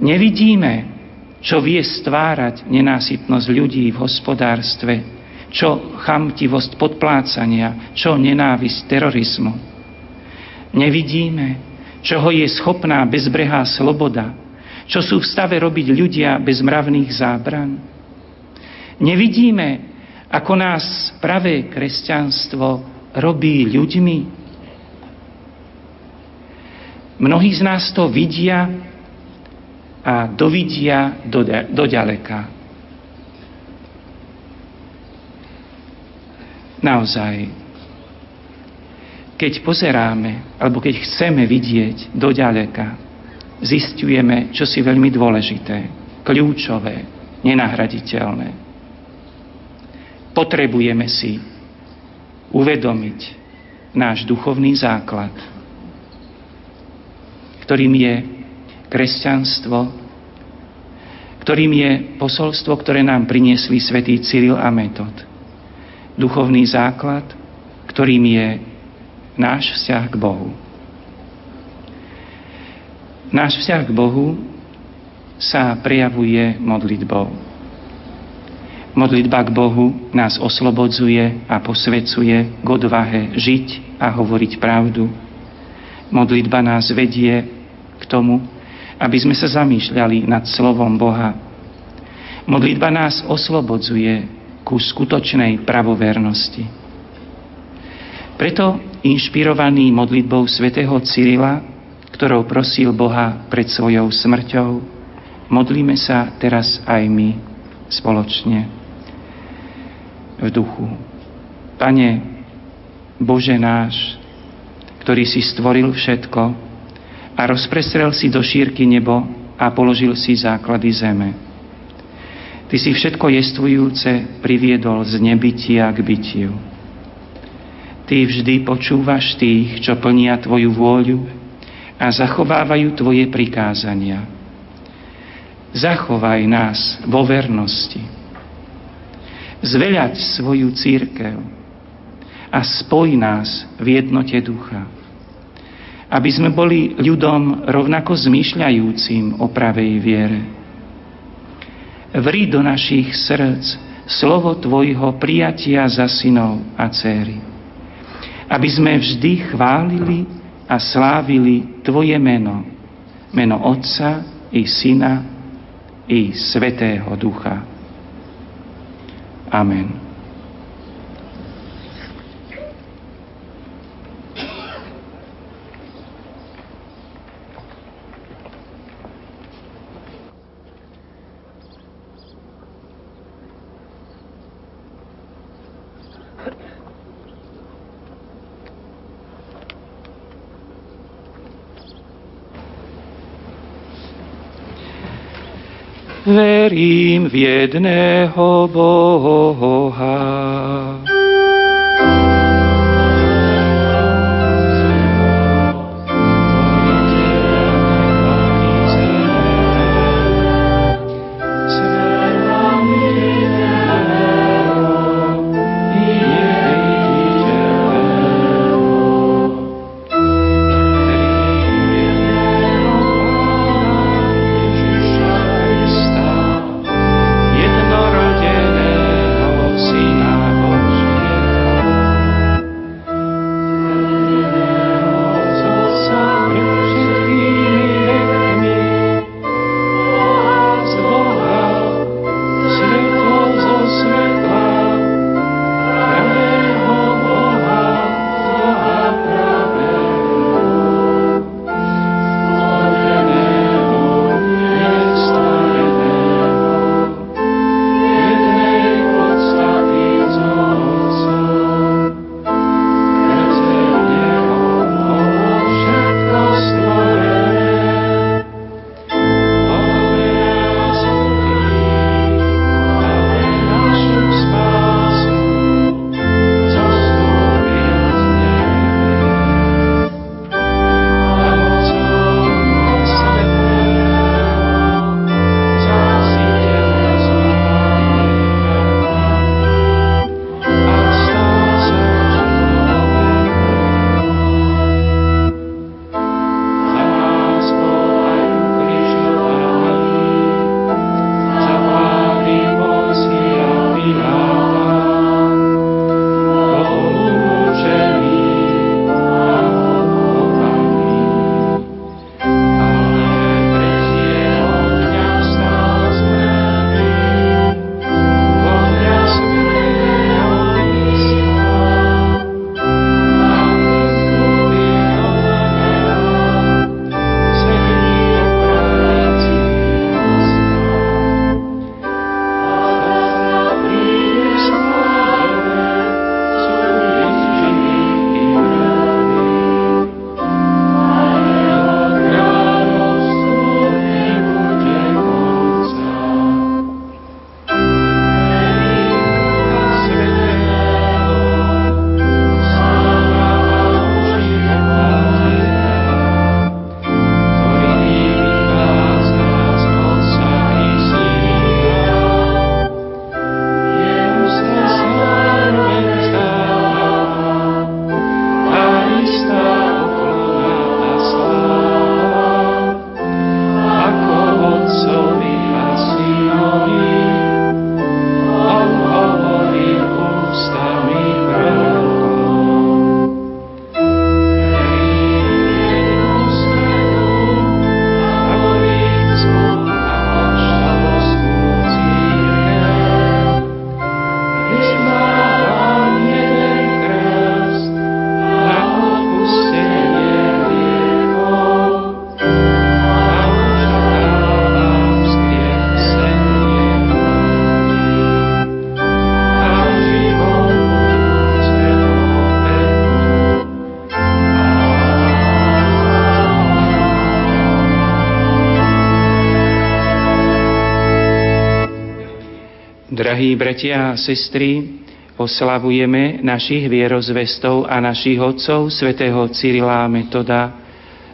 Nevidíme, čo vie stvárať nenásytnosť ľudí v hospodárstve, čo chamtivosť podplácania, čo nenávisť terorizmu. Nevidíme, čoho je schopná bezbrehá sloboda, čo sú v stave robiť ľudia bez mravných zábran. Nevidíme, ako nás pravé kresťanstvo robí ľuďmi. Mnohí z nás to vidia a dovidia do, do ďaleka. Naozaj, keď pozeráme, alebo keď chceme vidieť do ďaleka, zistujeme, čo si veľmi dôležité, kľúčové, nenahraditeľné potrebujeme si uvedomiť náš duchovný základ, ktorým je kresťanstvo, ktorým je posolstvo, ktoré nám priniesli svätý Cyril a Metod. Duchovný základ, ktorým je náš vzťah k Bohu. Náš vzťah k Bohu sa prejavuje modlitbou. Modlitba k Bohu nás oslobodzuje a posvecuje k odvahe žiť a hovoriť pravdu. Modlitba nás vedie k tomu, aby sme sa zamýšľali nad slovom Boha. Modlitba nás oslobodzuje ku skutočnej pravovernosti. Preto, inšpirovaný modlitbou svätého Cyrila, ktorou prosil Boha pred svojou smrťou, modlíme sa teraz aj my spoločne v duchu. Pane, Bože náš, ktorý si stvoril všetko a rozprestrel si do šírky nebo a položil si základy zeme. Ty si všetko jestvujúce priviedol z nebytia k bytiu. Ty vždy počúvaš tých, čo plnia Tvoju vôľu a zachovávajú Tvoje prikázania. Zachovaj nás vo vernosti zveľať svoju církev a spoj nás v jednote ducha. Aby sme boli ľudom rovnako zmýšľajúcim o pravej viere. Vri do našich srdc slovo Tvojho prijatia za synov a céry, aby sme vždy chválili a slávili Tvoje meno, meno Otca i Syna i Svetého Ducha. Amen. Verím v jedného Boha. Drahí bratia a sestry, oslavujeme našich vierozvestov a našich otcov, svätého Cyrila Metoda.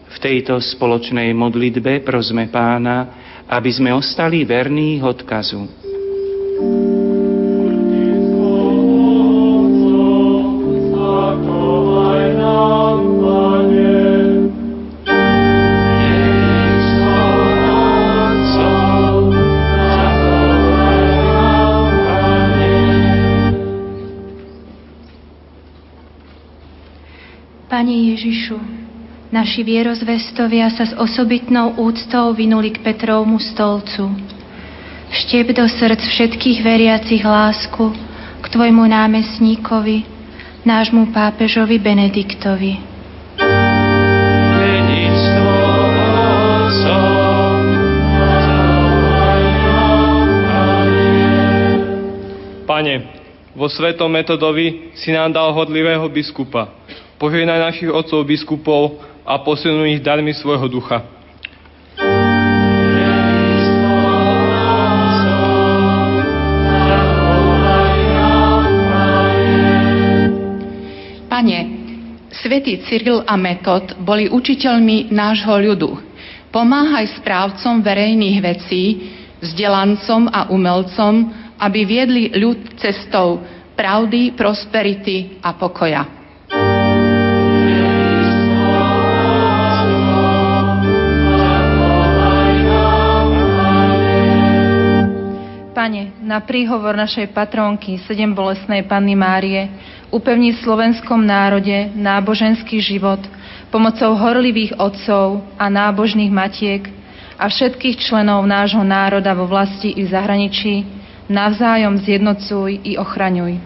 V tejto spoločnej modlitbe prosme pána, aby sme ostali verní odkazu. Naši vierozvestovia sa s osobitnou úctou vynuli k Petrovmu stolcu. Štep do srdc všetkých veriacich lásku k Tvojmu námestníkovi, nášmu pápežovi Benediktovi. Pane, vo svetom metodovi si nám dal hodlivého biskupa, Požehnaj našich otcov biskupov a posilnuj ich darmi svojho ducha. Pane, svätý Cyril a Metod boli učiteľmi nášho ľudu. Pomáhaj správcom verejných vecí, vzdelancom a umelcom, aby viedli ľud cestou pravdy, prosperity a pokoja. Na príhovor našej patrónky sedem bolesnej Panny Márie upevni v slovenskom národe náboženský život pomocou horlivých otcov a nábožných matiek a všetkých členov nášho národa vo vlasti i v zahraničí navzájom zjednocuj i ochraňuj.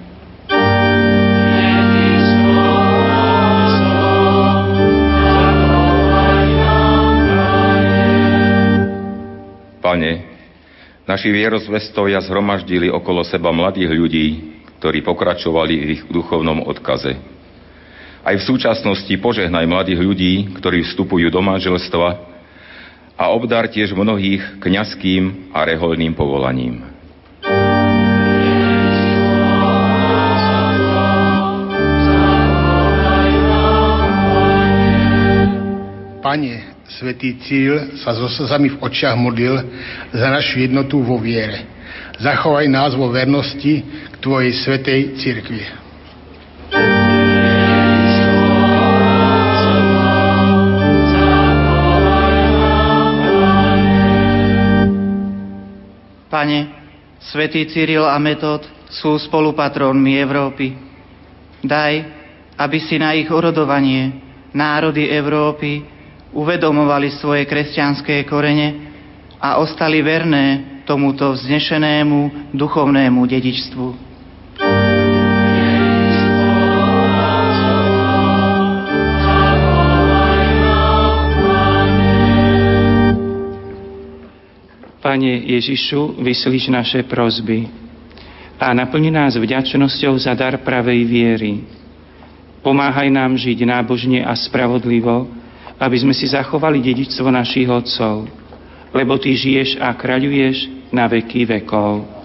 Pane, Naši vierozvestovia zhromaždili okolo seba mladých ľudí, ktorí pokračovali v ich duchovnom odkaze. Aj v súčasnosti požehnaj mladých ľudí, ktorí vstupujú do manželstva a obdar tiež mnohých kňazským a reholným povolaním. Pane, Svetý Cíl sa so slzami v očiach modlil za našu jednotu vo viere. Zachovaj nás vo vernosti k Tvojej Svetej Církvi. Pane, Svetý Cyril a Metod sú spolupatrónmi Európy. Daj, aby si na ich orodovanie národy Európy uvedomovali svoje kresťanské korene a ostali verné tomuto vznešenému duchovnému dedičstvu. Pane Ježišu, vyslíš naše prozby a naplni nás vďačnosťou za dar pravej viery. Pomáhaj nám žiť nábožne a spravodlivo, aby sme si zachovali dedičstvo našich otcov, lebo Ty žiješ a kráľuješ na veky vekov.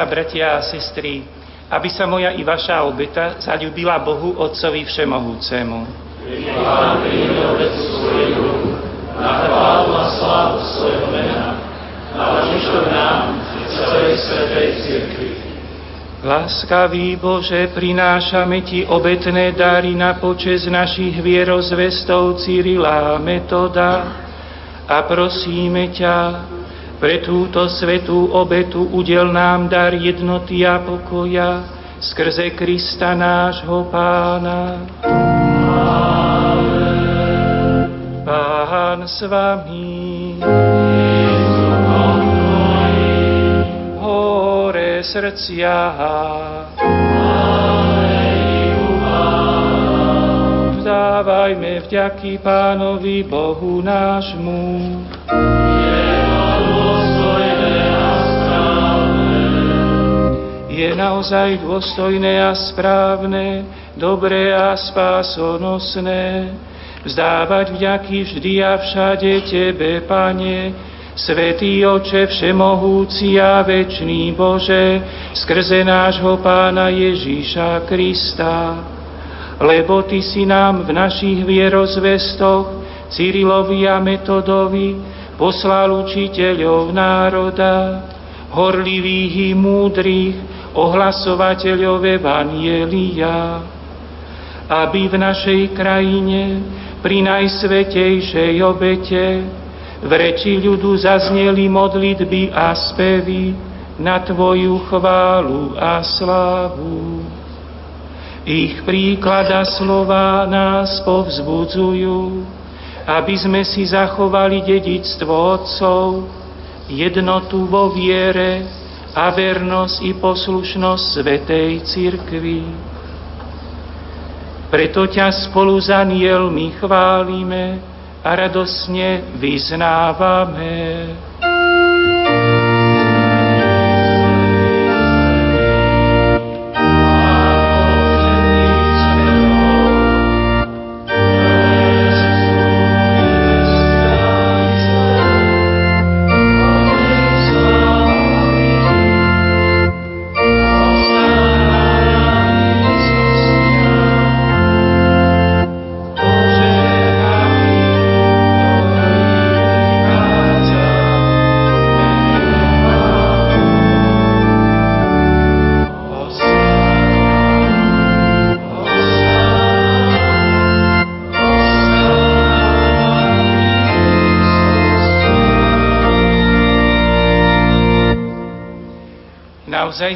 Sa, bratia a sestry, aby sa moja i vaša obeta zalúbila Bohu Otcovi Všemohúcemu. na a slávu svojho mena, na nám celej svetej. Láskavý Bože, prinášame Ti obetné dary na počes našich vierozvestov Cyrila a Metoda a prosíme ťa, pre túto svetú obetu udel nám dar jednoty a pokoja skrze Krista nášho Pána. Pán s vami. Hore srdcia. Vzdávajme vďaky Pánovi Bohu nášmu. Je naozaj dôstojné a správne, dobré a spásonosné, vzdávať vďaky vždy a všade Tebe, Pane, Svetý Oče, Všemohúci a Večný Bože, skrze nášho Pána Ježíša Krista, lebo Ty si nám v našich vierozvestoch, Cyrilovi a Metodovi, poslal učiteľov národa, horlivých i múdrych, ohlasovateľov Evanielia, aby v našej krajine pri najsvetejšej obete v reči ľudu zazneli modlitby a spevy na Tvoju chválu a slávu. Ich príklad a slova nás povzbudzujú, aby sme si zachovali dedictvo Otcov, jednotu vo viere, a vernosť i poslušnosť Svetej Cirkvi. Preto ťa spolu s anielmi chválime a radosne vyznávame.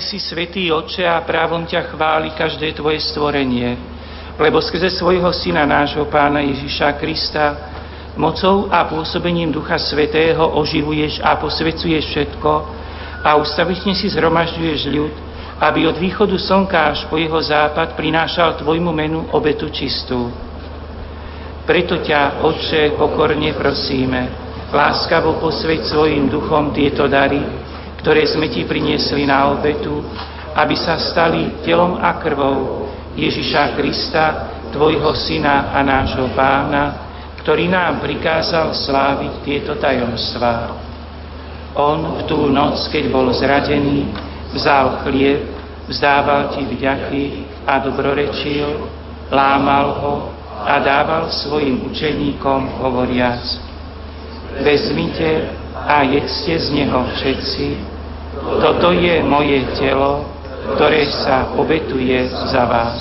Si svetý oče a právom ťa chváli každé tvoje stvorenie, lebo skrze svojho syna nášho pána Ježiša Krista mocou a pôsobením Ducha Svetého oživuješ a posvecuješ všetko a ustavične si zhromažďuješ ľud, aby od východu slnka až po jeho západ prinášal tvojmu menu obetu čistú. Preto ťa, Otče, pokorne prosíme, láskavo posveď svojim duchom tieto dary, ktoré sme Ti priniesli na obetu, aby sa stali telom a krvou Ježiša Krista, Tvojho Syna a nášho Pána, ktorý nám prikázal sláviť tieto tajomstvá. On v tú noc, keď bol zradený, vzal chlieb, vzdával Ti vďaky a dobrorečil, lámal ho a dával svojim učeníkom hovoriac, vezmite a jedzte z neho všetci, toto je moje telo, ktoré sa obetuje za vás.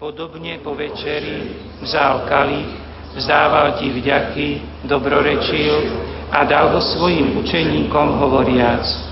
Podobne po večeri vzal kalich, vzdával ti vďaky, dobrorečil a dal ho svojim učeníkom hovoriac –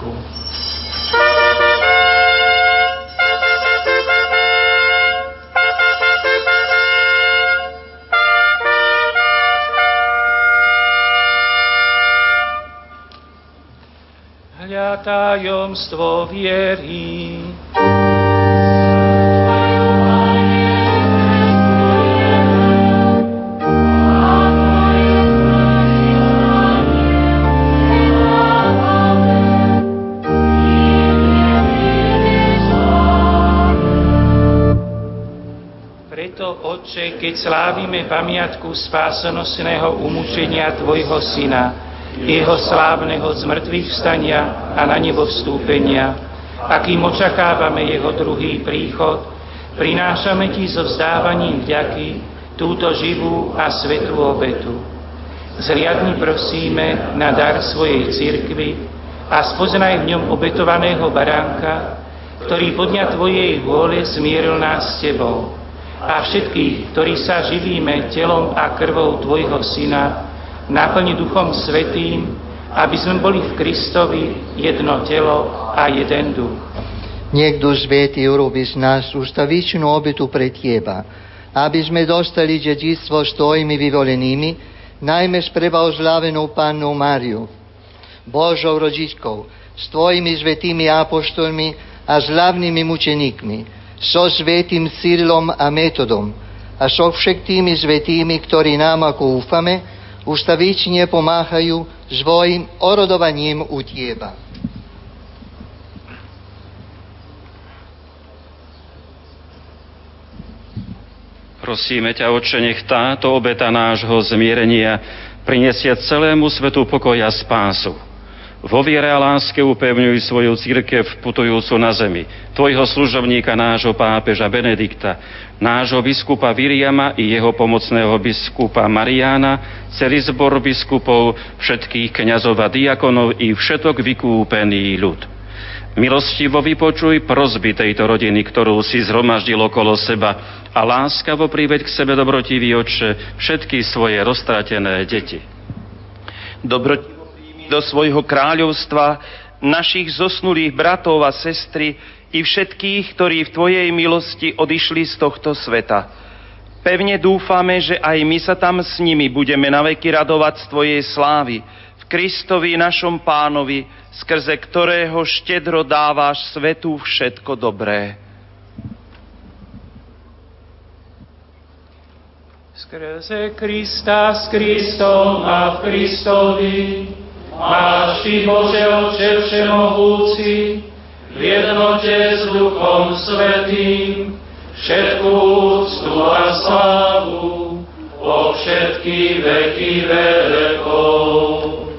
Tajomstvo viery. Otče, keď slávime pamiatku spásonosného umúčenia Tvojho Syna, Jeho slávneho zmrtvých vstania a na nebo vstúpenia, akým očakávame Jeho druhý príchod, prinášame Ti so vzdávaním vďaky túto živú a svetú obetu. Zriadni prosíme na dar svojej cirkvy a spoznaj v ňom obetovaného baránka, ktorý podňa Tvojej vôle zmieril nás s Tebou a všetkých, ktorí sa živíme telom a krvou Tvojho Syna, naplni Duchom Svetým, aby sme boli v Kristovi jedno telo a jeden duch. Niekto svety urobi z nás ustavičnú obetu pre Teba, aby sme dostali dedictvo s Tvojimi vyvolenými, najmä s prebaozlávenou Pannou Máriu, Božou rodičkou, s Tvojimi svetými apoštolmi a slavnými mučeníkmi, so svetým Cyrilom a Metodom a so všetkými svetými, ktorí nám, ako úfame, ustavične pomáhajú svojim orodovaním u Tieba. Prosíme ťa, Oče, nech táto obeta nášho zmierenia prinesie celému svetu pokoja spásu vo viere a láske upevňuj svoju církev putujúcu na zemi, tvojho služobníka, nášho pápeža Benedikta, nášho biskupa Viriama i jeho pomocného biskupa Mariána, celý zbor biskupov, všetkých kňazov a diakonov i všetok vykúpený ľud. Milostivo vypočuj prozby tejto rodiny, ktorú si zhromaždil okolo seba a láskavo priveď k sebe dobrotivý oče všetky svoje roztratené deti. Dobrotivý do svojho kráľovstva našich zosnulých bratov a sestry i všetkých, ktorí v Tvojej milosti odišli z tohto sveta. Pevne dúfame, že aj my sa tam s nimi budeme naveky radovať z Tvojej slávy, v Kristovi našom pánovi, skrze ktorého štedro dáváš svetu všetko dobré. Skrze Krista, s Kristom a v Kristovi, Máš Ty, Bože Oče Všemohúci, v jednote s Duchom Svetým, všetkú úctu a slávu po všetky veky vekov.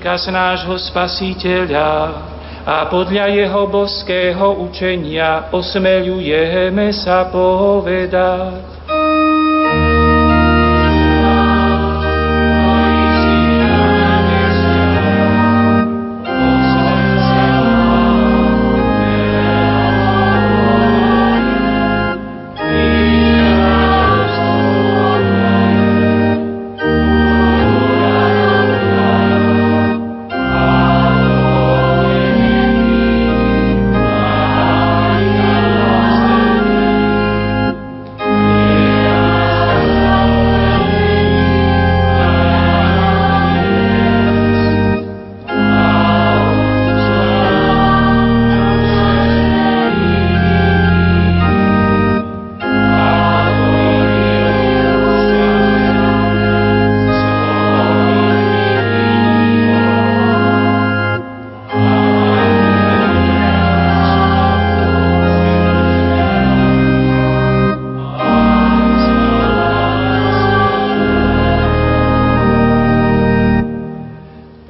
Príkaz nášho Spasiteľa a podľa jeho boského učenia osmeľujeme sa povedať.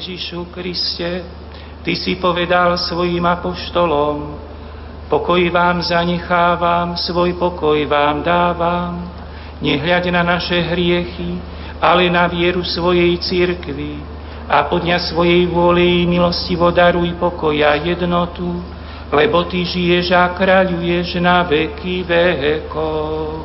Ježišu Kriste, Ty si povedal svojim apoštolom, pokoj vám zanechávam, svoj pokoj vám dávam, nehľaď na naše hriechy, ale na vieru svojej církvy a podňa svojej vôle i milostivo daruj pokoja jednotu, lebo Ty žiješ a kráľuješ na veky vekov.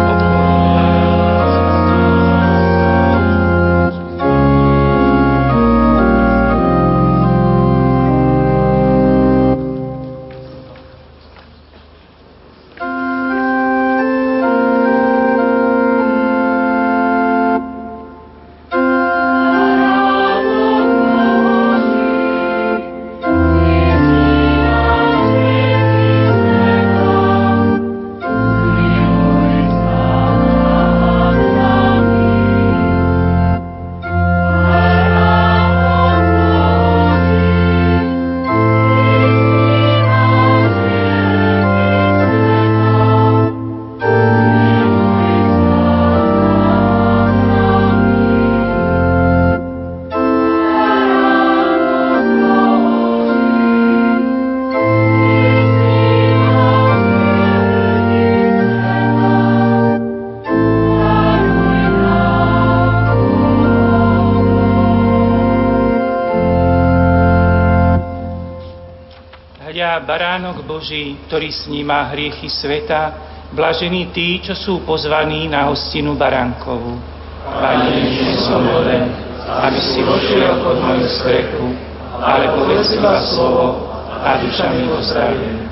Ktorý sníma hriechy sveta, blažení tí, čo sú pozvaní na hostinu baránkovú. Pane, nie som hoden, aby si vošiel pod moju strechu, ale povedz iba slovo a duša mi pozdravie.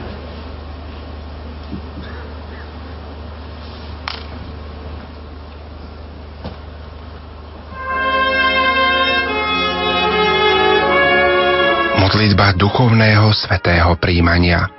modlitba duchovného svetého príjmania.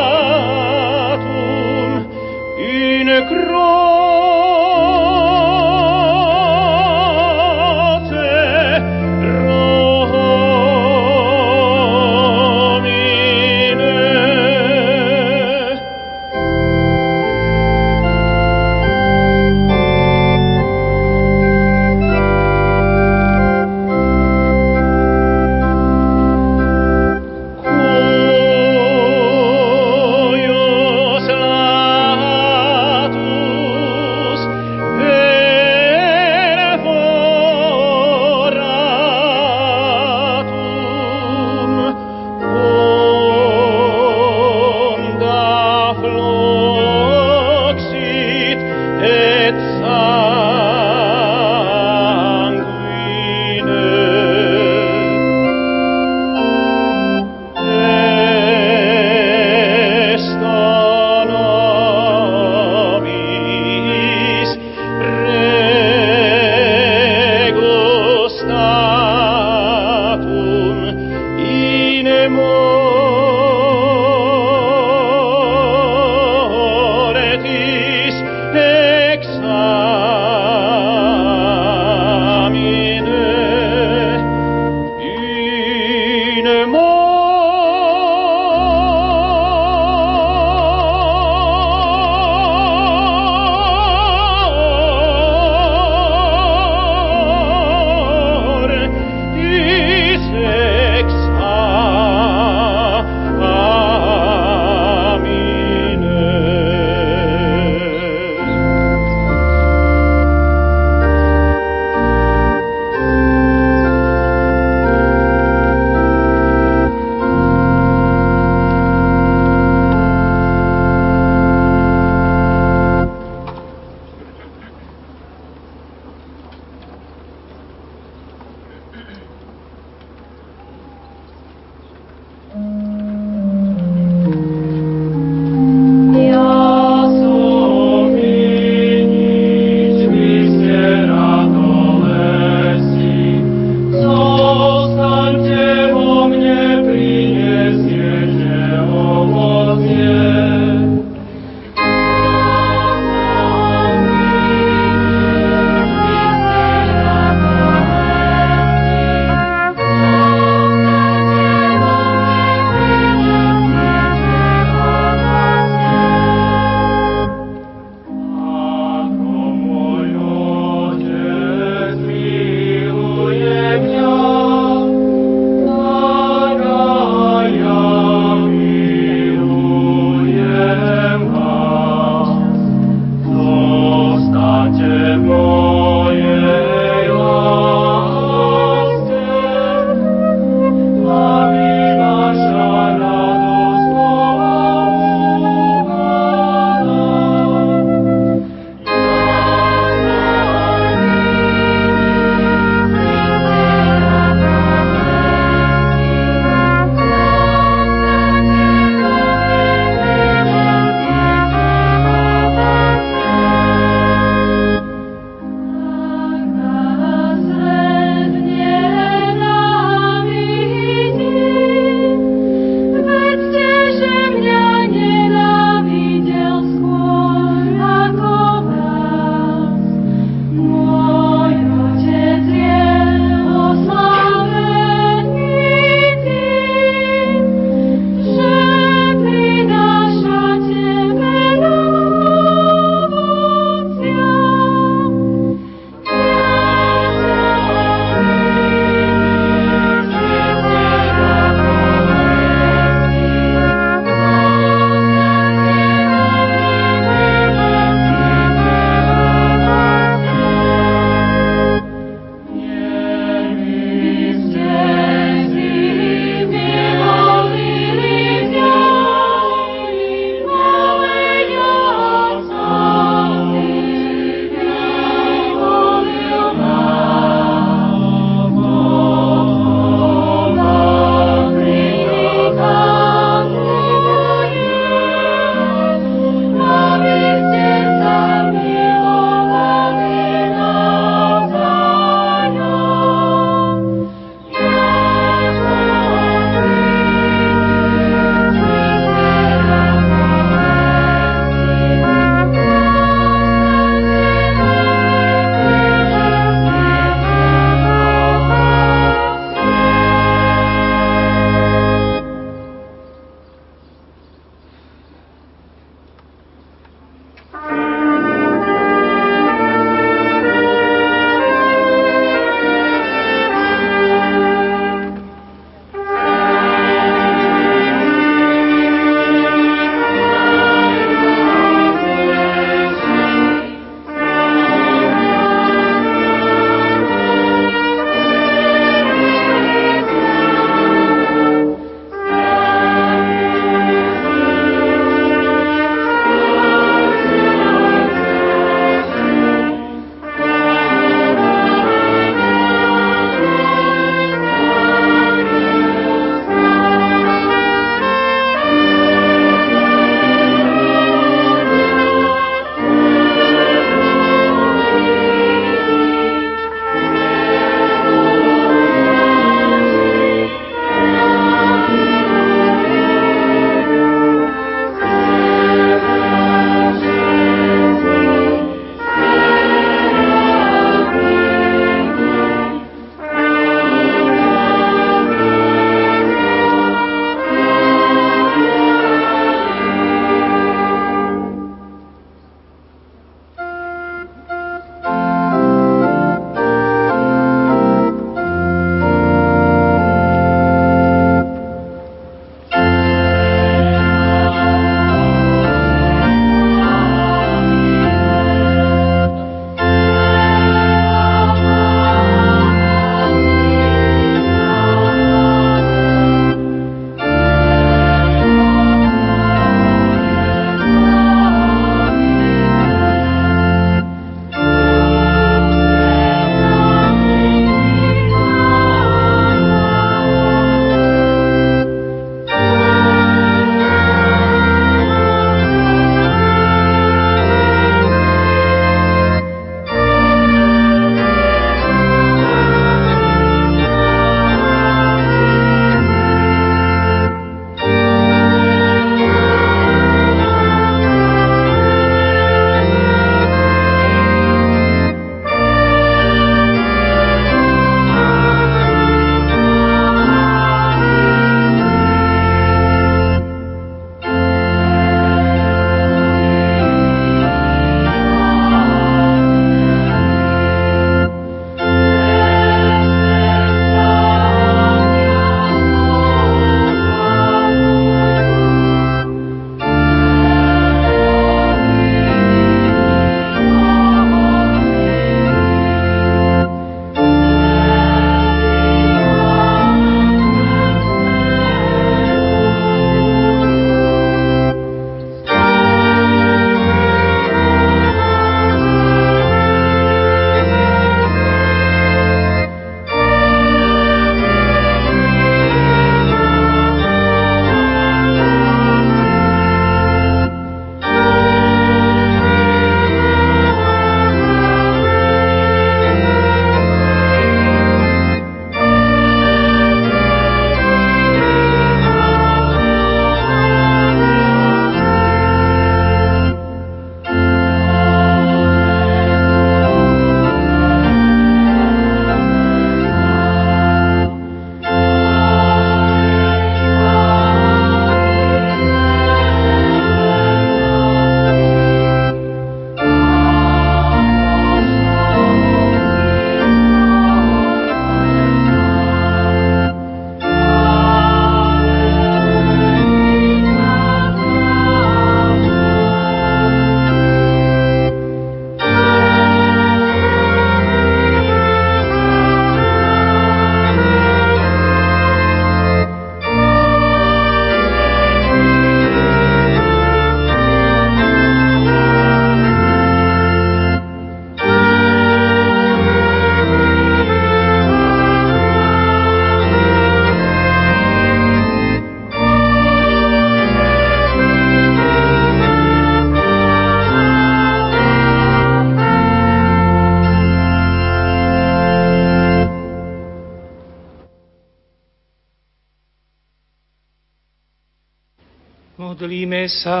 Modlíme sa.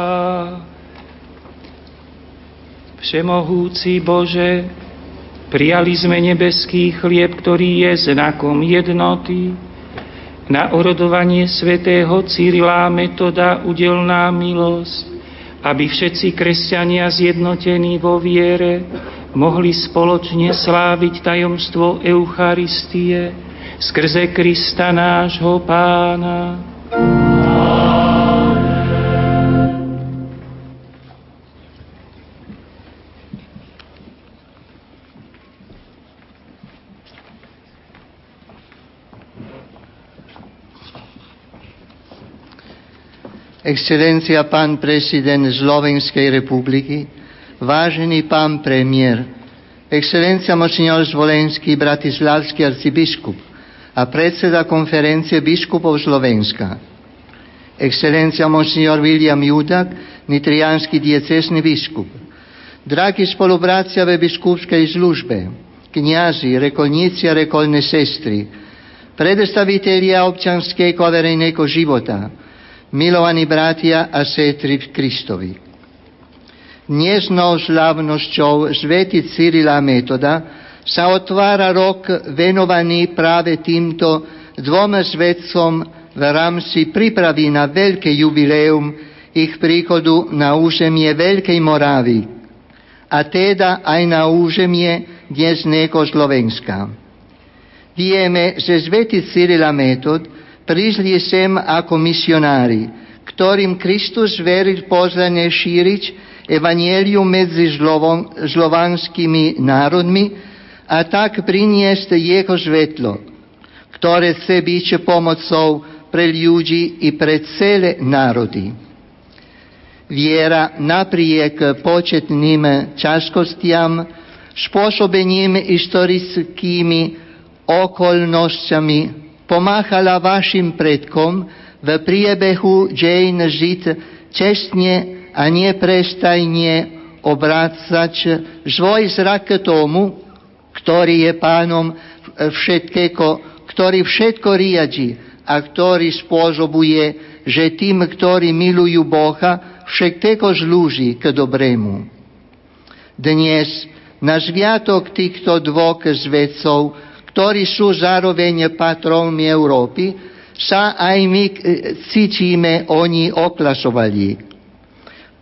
Všemohúci Bože, prijali sme nebeský chlieb, ktorý je znakom jednoty. Na orodovanie svätého Cyrila metoda udelná milosť, aby všetci kresťania zjednotení vo viere mohli spoločne sláviť tajomstvo Eucharistie skrze Krista nášho Pána. Excelencija pán prezident Slovenskej republiky, vážený pán premiér, Excelencja Monsignor Zvolenský, bratislavský arcibiskup a predseda konferencie biskupov Slovenska. Excelencja Monsignor William Judak, nitrianský diecesný biskup. Dragi spolubrácia ve biskupskej službe, kniazy, rekolníci a rekolné sestry, predstavitelia občanského a verejného života, milovaní bratia a sestry v Kristovi. Dnesnou slavnosťou Svety Cyrila Metoda sa otvára rok venovaný práve týmto dvom svetcom v rámci prípravy na veľké jubileum ich príchodu na územie Veľkej Moravy a teda aj na územie dnesného Slovenska. Vieme, že Svetý Cyrila Metod prišli sem ako misionári, ktorým Kristus veril pozvanie šíriť evanielium medzi žlovanskými národmi a tak priniesť jeho svetlo, ktoré chce byť pomocou pre ľudí i pre celé národy. Viera napriek početným ťažkostiam, spôsobením historickými okolnostiami pomáhala vašim predkom v priebehu dejin žiť čestne a neprestajne obrácať svoj zrak tomu, ktorý je pánom všetkého, ktorý všetko riadi a ktorý spôsobuje, že tým, ktorí milujú Boha, všetko žlúži k dobrému. Dnes na zviatok týchto dvoch zvedcov ktorí sú zároveň patrónmi Európy, sa aj my e, cítime oni oklasovali.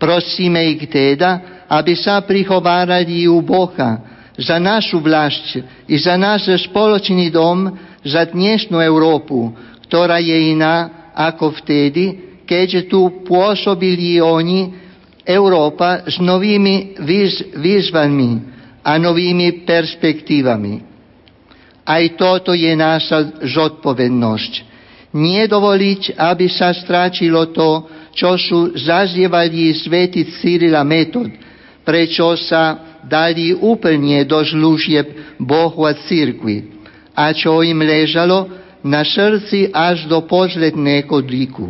Prosíme ich teda, aby sa prichovárali u Boha za našu vlast i za náš spoločný dom, za dnešnú Európu, ktorá je iná ako vtedy, keďže tu pôsobili oni, Európa s novými výzvami a novými perspektívami. Aj toto je naša zodpovednosť. Nie dovoliť, aby sa stráčilo to, čo sú zazievali svety Cyrila metod, prečo sa dali úplne do služieb Bohu a církvi, a čo im ležalo na srdci až do posledného dýku.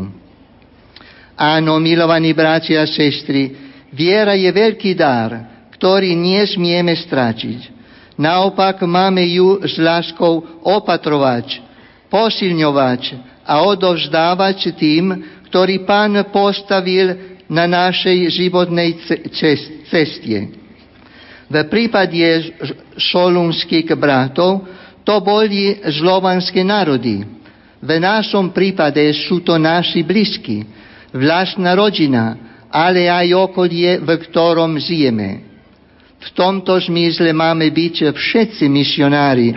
Áno, milovaní bratia a sestry, viera je veľký dar, ktorý nesmieme stráčiť. Naopak máme ju s láskou opatrovať, posilňovať a odovzdávať tým, ktorý Pán postavil na našej životnej ceste. V prípade šolunských bratov to boli zlovanské národy. V našom prípade sú to naši blízky, vlastná rodina, ale aj okolie, v ktorom žijeme. V tomto zmysle máme byť všetci misionári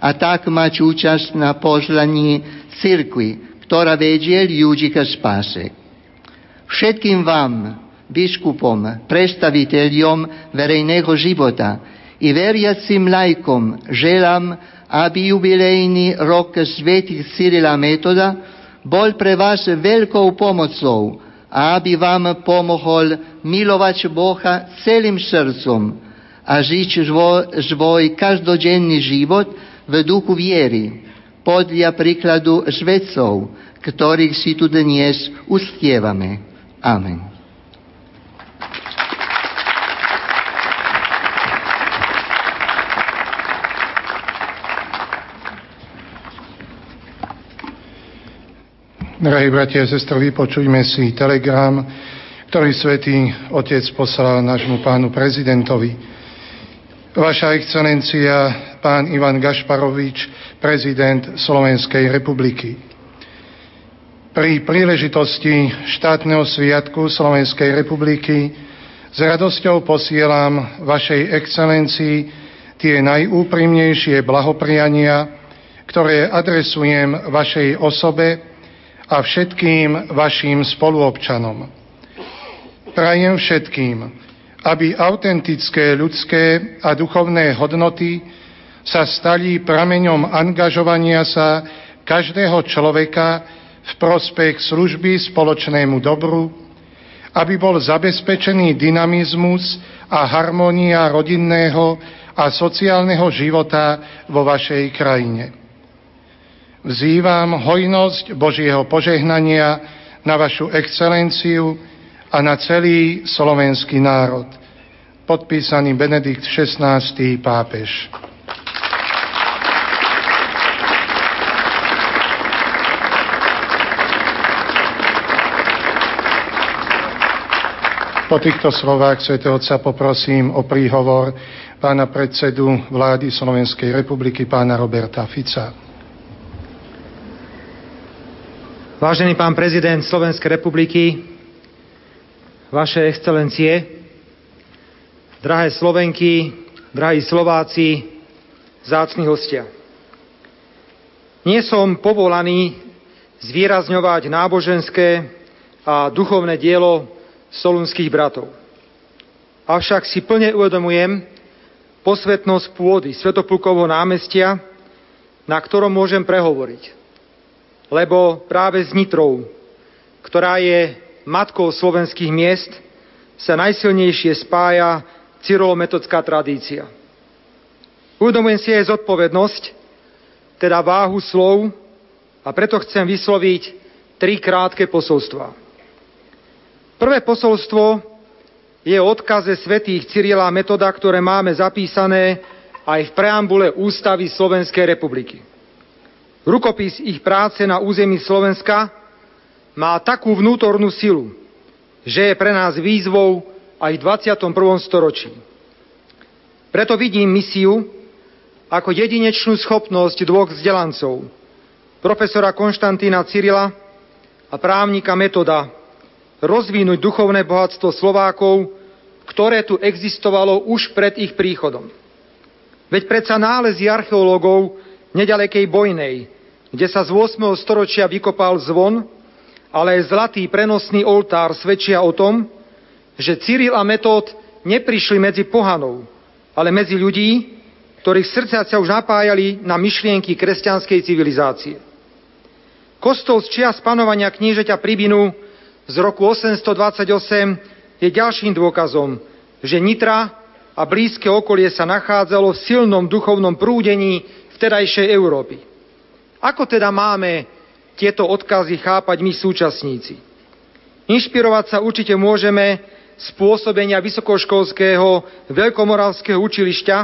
a tak mať účasť na požlaní cirkvi, ktorá vedie ľudí k spáse. Všetkým vám, biskupom, predstaviteľom verejného života i veriacim lajkom želám, aby jubilejný rok svetých Cyrila Metoda bol pre vás veľkou pomocou a aby vám pomohol milovať Boha celým srdcom, a žiť svoj každodenný život v duchu viery, podľa príkladu švedcov, ktorých si tu dnes ustievame. Amen. Drahí bratia a sestry, vypočujme si telegram ktorý svätý Otec poslal nášmu pánu prezidentovi. Vaša excelencia, pán Ivan Gašparovič, prezident Slovenskej republiky. Pri príležitosti štátneho sviatku Slovenskej republiky s radosťou posielam vašej excelencii tie najúprimnejšie blahopriania, ktoré adresujem vašej osobe a všetkým vašim spoluobčanom. Prajem všetkým, aby autentické ľudské a duchovné hodnoty sa stali prameňom angažovania sa každého človeka v prospech služby spoločnému dobru, aby bol zabezpečený dynamizmus a harmónia rodinného a sociálneho života vo vašej krajine. Vzývam hojnosť Božieho požehnania na vašu excelenciu, a na celý slovenský národ. Podpísaný Benedikt XVI. pápež. Po týchto slovách Sv. Otca poprosím o príhovor pána predsedu vlády Slovenskej republiky, pána Roberta Fica. Vážený pán prezident Slovenskej republiky, Vaše excelencie, drahé Slovenky, drahí Slováci, zácni hostia. Nie som povolaný zvýrazňovať náboženské a duchovné dielo solunských bratov. Avšak si plne uvedomujem posvetnosť pôdy Svetoplukovho námestia, na ktorom môžem prehovoriť. Lebo práve s Nitrou, ktorá je matkou slovenských miest, sa najsilnejšie spája cyrolometodská tradícia. Uvedomujem si aj zodpovednosť, teda váhu slov, a preto chcem vysloviť tri krátke posolstva. Prvé posolstvo je o odkaze svetých Cyrila Metoda, ktoré máme zapísané aj v preambule Ústavy Slovenskej republiky. Rukopis ich práce na území Slovenska má takú vnútornú silu, že je pre nás výzvou aj v 21. storočí. Preto vidím misiu ako jedinečnú schopnosť dvoch vzdelancov, profesora Konštantína Cyrila a právnika Metoda, rozvinúť duchovné bohatstvo Slovákov, ktoré tu existovalo už pred ich príchodom. Veď predsa nálezy archeológov nedalekej Bojnej, kde sa z 8. storočia vykopal zvon, ale zlatý prenosný oltár svedčia o tom, že Cyril a Metód neprišli medzi pohanov, ale medzi ľudí, ktorých srdcia sa už napájali na myšlienky kresťanskej civilizácie. Kostol z čia panovania knížeťa Pribinu z roku 828 je ďalším dôkazom, že Nitra a blízke okolie sa nachádzalo v silnom duchovnom prúdení vtedajšej Európy. Ako teda máme tieto odkazy chápať my súčasníci. Inšpirovať sa určite môžeme z pôsobenia vysokoškolského veľkomoravského učilišťa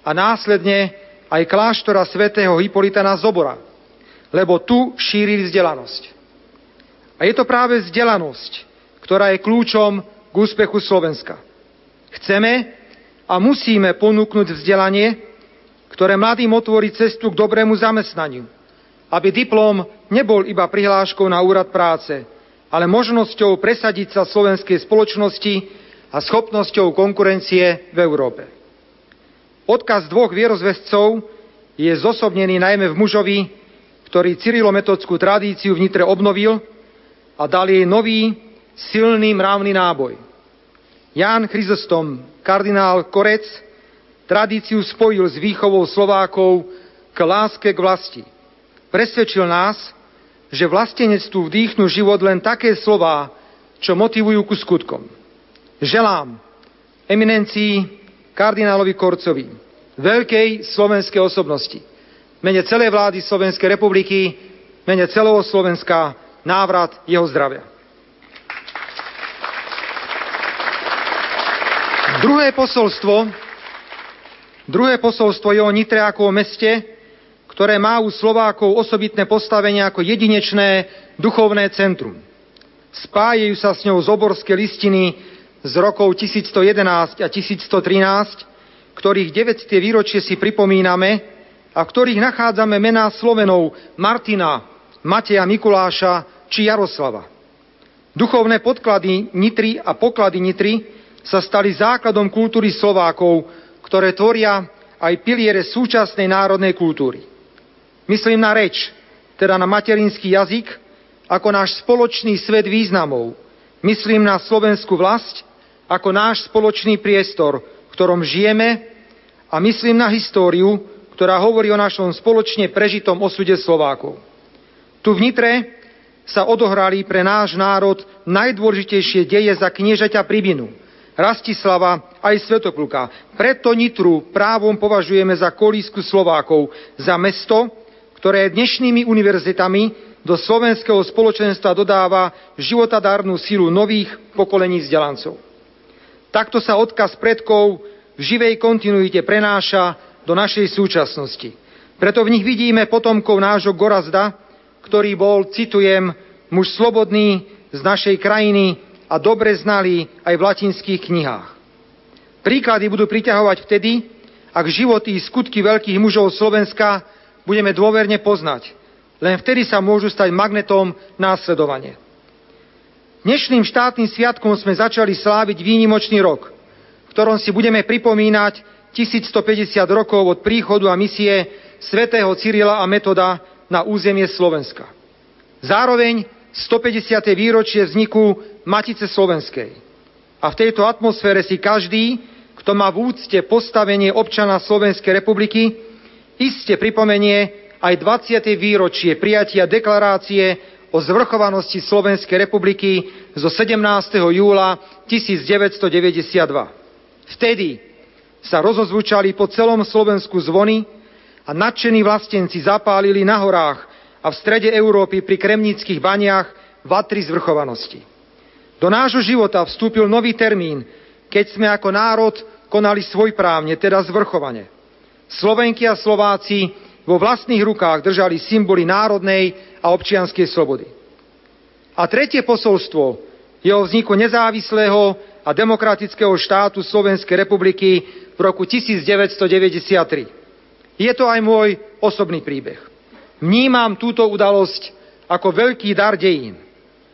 a následne aj kláštora svätého Hipolita na Zobora, lebo tu šírili vzdelanosť. A je to práve vzdelanosť, ktorá je kľúčom k úspechu Slovenska. Chceme a musíme ponúknuť vzdelanie, ktoré mladým otvorí cestu k dobrému zamestnaniu, aby diplom nebol iba prihláškou na úrad práce, ale možnosťou presadiť sa slovenskej spoločnosti a schopnosťou konkurencie v Európe. Odkaz dvoch vierozvescov je zosobnený najmä v mužovi, ktorý cyrilometodskú tradíciu v Nitre obnovil a dal jej nový, silný mravný náboj. Ján Chryzostom, kardinál Korec, tradíciu spojil s výchovou Slovákov k láske k vlasti – Presvedčil nás, že vlastenectvu vdýchnu život len také slová, čo motivujú ku skutkom. Želám eminencii kardinálovi Korcovi, veľkej slovenskej osobnosti, mene celej vlády Slovenskej republiky, mene celého Slovenska, návrat jeho zdravia. Druhé posolstvo, druhé posolstvo je o Nitre ako o meste, ktoré má u Slovákov osobitné postavenie ako jedinečné duchovné centrum. spájajú sa s ňou zoborské listiny z rokov 1111 a 1113, ktorých 900. výročie si pripomíname a v ktorých nachádzame mená Slovenov Martina, Mateja Mikuláša či Jaroslava. Duchovné podklady Nitry a poklady Nitry sa stali základom kultúry Slovákov, ktoré tvoria aj piliere súčasnej národnej kultúry. Myslím na reč, teda na materinský jazyk, ako náš spoločný svet významov. Myslím na slovenskú vlast ako náš spoločný priestor, v ktorom žijeme a myslím na históriu, ktorá hovorí o našom spoločne prežitom osude Slovákov. Tu v Nitre sa odohrali pre náš národ najdôležitejšie deje za kniežaťa Pribinu, Rastislava aj Svetopluka. Preto Nitru právom považujeme za kolísku Slovákov, za mesto, ktoré dnešnými univerzitami do slovenského spoločenstva dodáva životadárnu silu nových pokolení vzdelancov. Takto sa odkaz predkov v živej kontinuite prenáša do našej súčasnosti. Preto v nich vidíme potomkov nášho Gorazda, ktorý bol, citujem, muž slobodný z našej krajiny a dobre znalý aj v latinských knihách. Príklady budú priťahovať vtedy, ak životy i skutky veľkých mužov Slovenska budeme dôverne poznať. Len vtedy sa môžu stať magnetom následovanie. Dnešným štátnym sviatkom sme začali sláviť výnimočný rok, v ktorom si budeme pripomínať 1150 rokov od príchodu a misie svätého Cyrila a Metoda na územie Slovenska. Zároveň 150. výročie vzniku Matice Slovenskej. A v tejto atmosfére si každý, kto má v úcte postavenie občana Slovenskej republiky, iste pripomenie aj 20. výročie prijatia deklarácie o zvrchovanosti Slovenskej republiky zo 17. júla 1992. Vtedy sa rozozvučali po celom Slovensku zvony a nadšení vlastenci zapálili na horách a v strede Európy pri kremnických baniach vatry zvrchovanosti. Do nášho života vstúpil nový termín, keď sme ako národ konali svojprávne, teda zvrchovane. Slovenky a Slováci vo vlastných rukách držali symboly národnej a občianskej slobody. A tretie posolstvo je o vzniku nezávislého a demokratického štátu Slovenskej republiky v roku 1993. Je to aj môj osobný príbeh. Vnímam túto udalosť ako veľký dar dejín.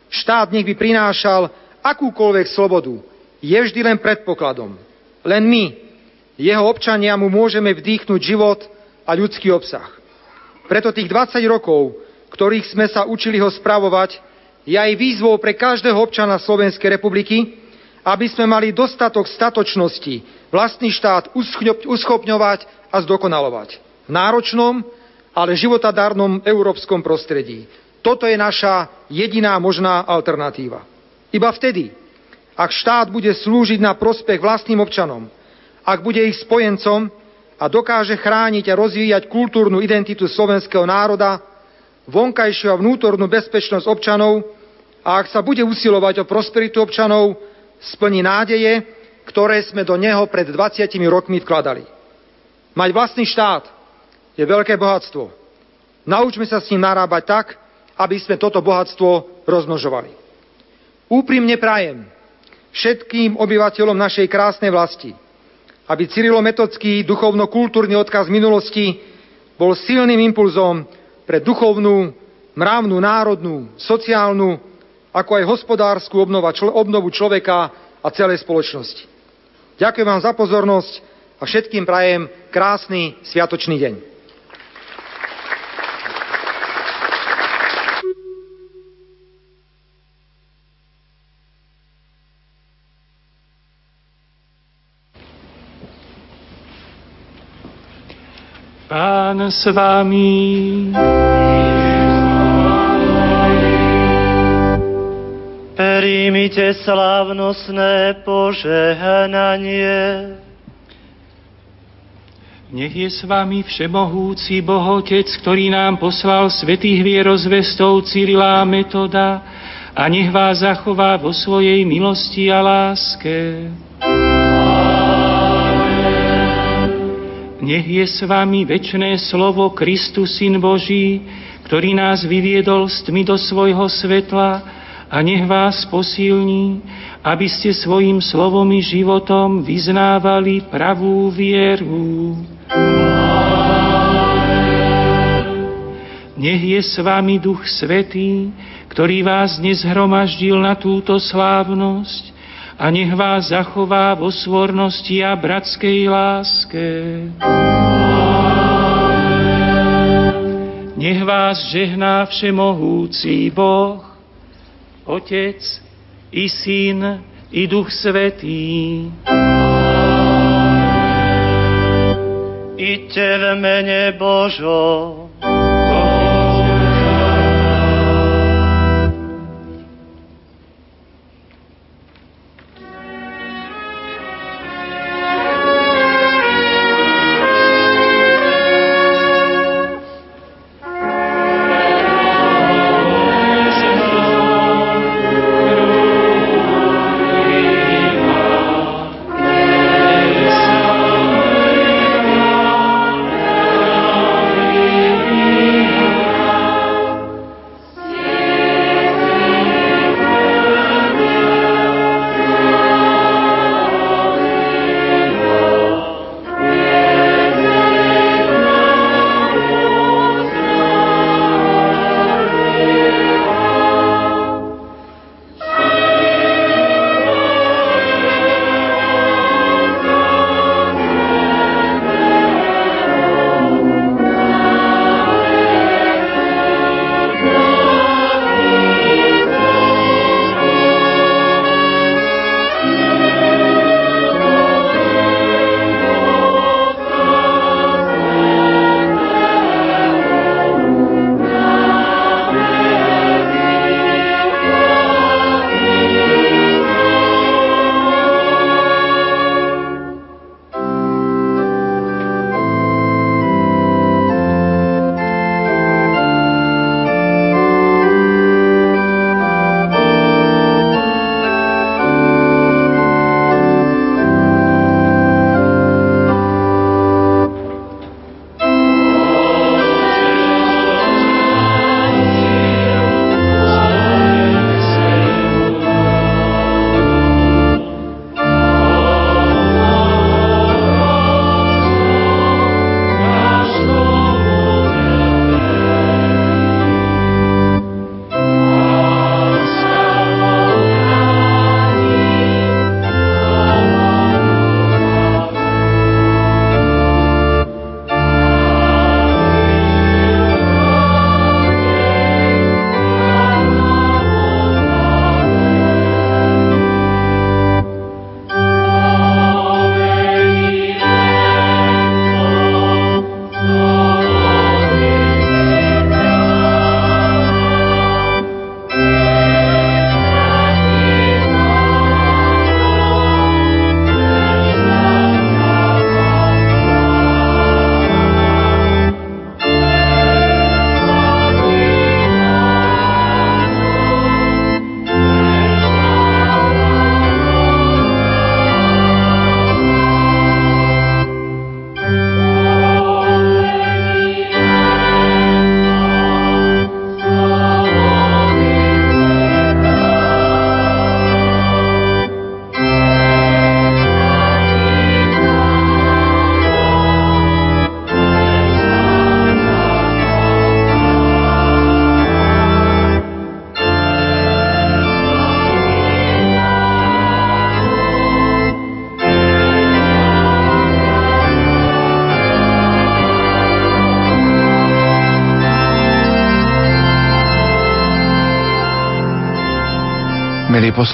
Štát nech by prinášal akúkoľvek slobodu, je vždy len predpokladom. Len my, jeho občania mu môžeme vdýchnuť život a ľudský obsah. Preto tých 20 rokov, ktorých sme sa učili ho spravovať, je aj výzvou pre každého občana Slovenskej republiky, aby sme mali dostatok statočnosti vlastný štát uschopňovať a zdokonalovať. V náročnom, ale životadárnom európskom prostredí. Toto je naša jediná možná alternatíva. Iba vtedy, ak štát bude slúžiť na prospech vlastným občanom, ak bude ich spojencom a dokáže chrániť a rozvíjať kultúrnu identitu slovenského národa, vonkajšiu a vnútornú bezpečnosť občanov a ak sa bude usilovať o prosperitu občanov, splní nádeje, ktoré sme do neho pred 20 rokmi vkladali. Mať vlastný štát je veľké bohatstvo. Naučme sa s ním narábať tak, aby sme toto bohatstvo rozmnožovali. Úprimne prajem všetkým obyvateľom našej krásnej vlasti, aby Cyrilometodský duchovno-kultúrny odkaz minulosti bol silným impulzom pre duchovnú, mravnú, národnú, sociálnu, ako aj hospodárskú obnovu človeka a celej spoločnosti. Ďakujem vám za pozornosť a všetkým prajem krásny sviatočný deň. Pán s vami. Príjmite slávnostné požehnanie. Nech je s vami všemohúci Bohotec, ktorý nám poslal svetých vierozvestov Cyrila Metoda a nech vás zachová vo svojej milosti a láske. Nech je s vami väčšné slovo Kristus, Syn Boží, ktorý nás vyviedol s tmy do svojho svetla a nech vás posilní, aby ste svojim slovom i životom vyznávali pravú vieru. Nech je s vami Duch Svetý, ktorý vás dnes hromaždil na túto slávnosť a nech vás zachová vo svornosti a bratskej láske. Nech vás žehná všemohúci Boh, Otec i Syn i Duch Svetý. Iďte v mene Božom.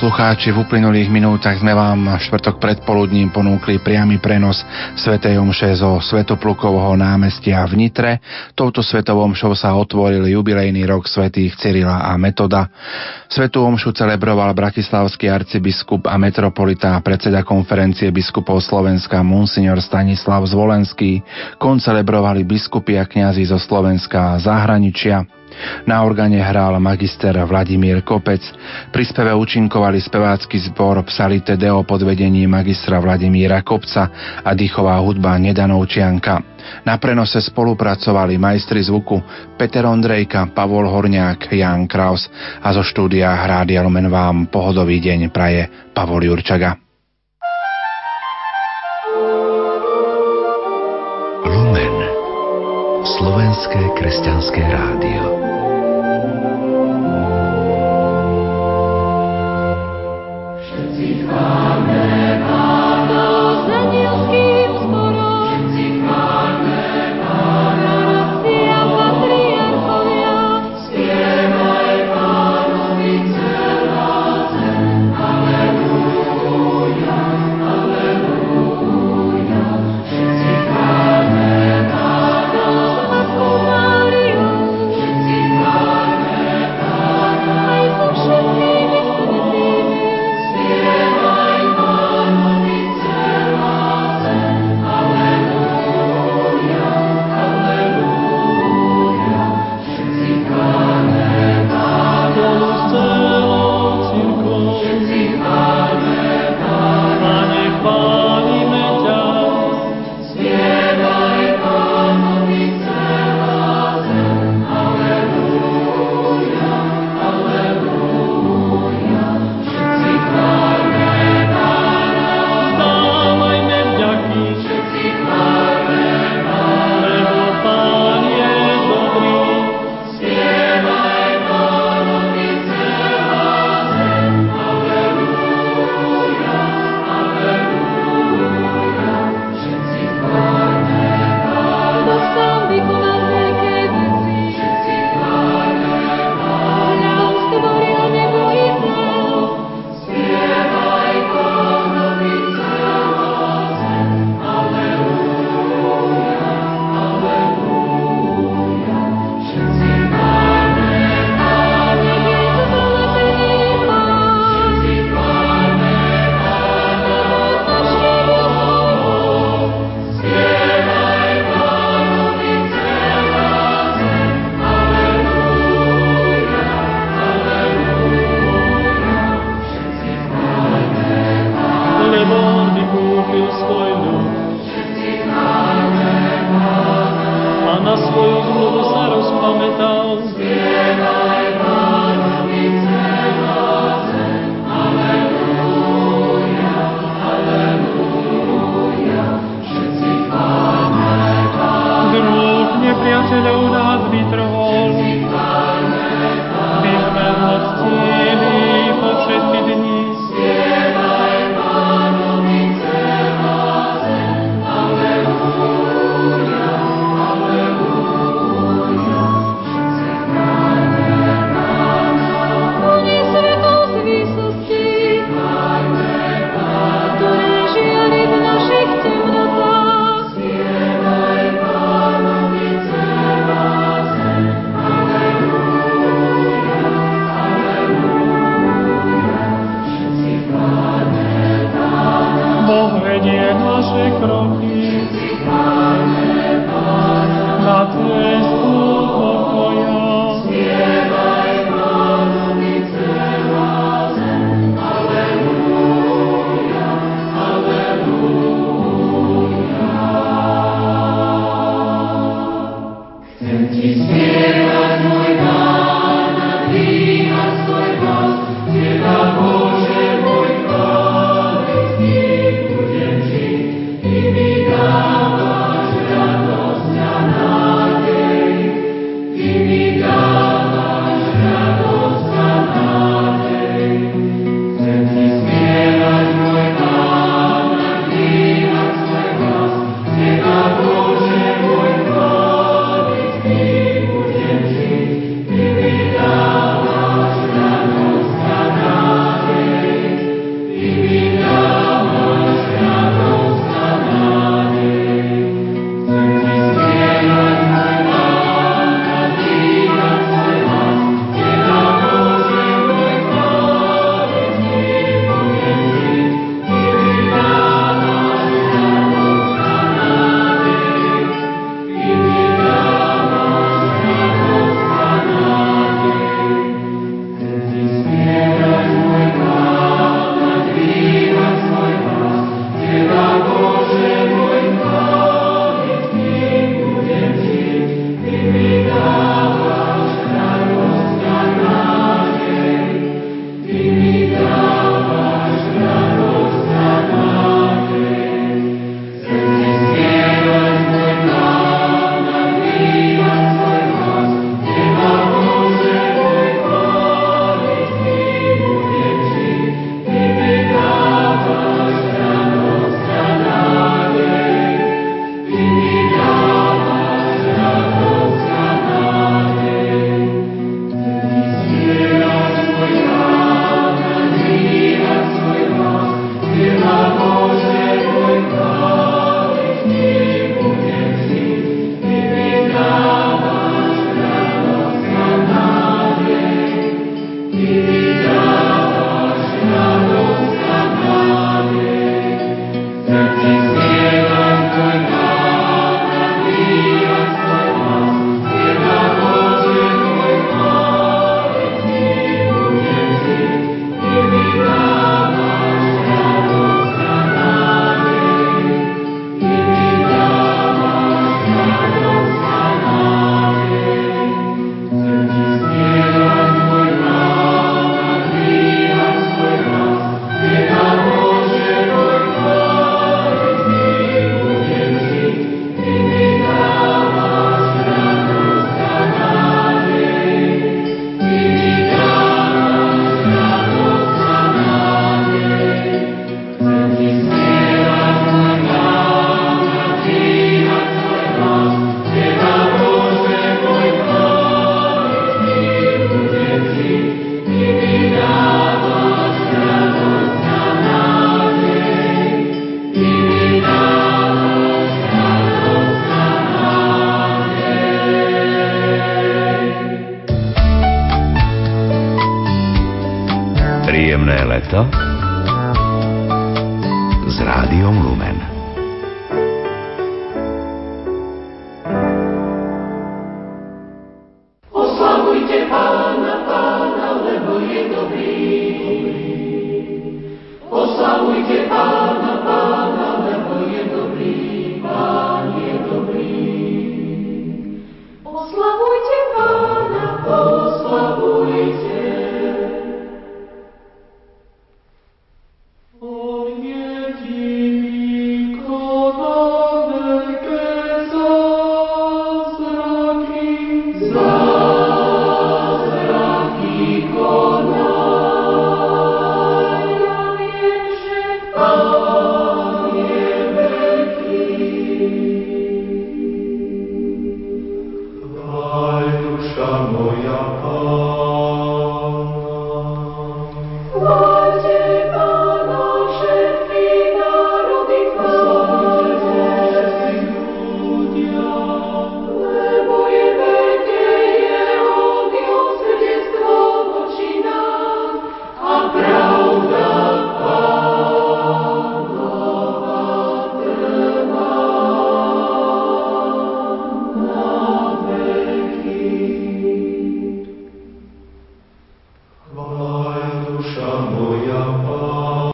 Poslucháči, v uplynulých minútach sme vám štvrtok predpoludním ponúkli priamy prenos Sv. Omše zo Svetoplukovho námestia v Nitre. Touto Svetovou omšou sa otvoril jubilejný rok svätých Cyrila a Metoda. Svetú omšu celebroval bratislavský arcibiskup a metropolita a predseda konferencie biskupov Slovenska Monsignor Stanislav Zvolenský. Koncelebrovali biskupy a kňazi zo Slovenska a zahraničia. Na organe hral magister Vladimír Kopec, pri speve účinkovali spevácky zbor Psalite Deo pod vedením magistra Vladimíra Kopca a dýchová hudba Nedanovčianka. Na prenose spolupracovali majstri zvuku Peter Ondrejka, Pavol Horniák, Jan Kraus a zo štúdia Hrádia Lumen vám pohodový deň praje Pavol Jurčaga. Lumen Slovenské kresťanské rádio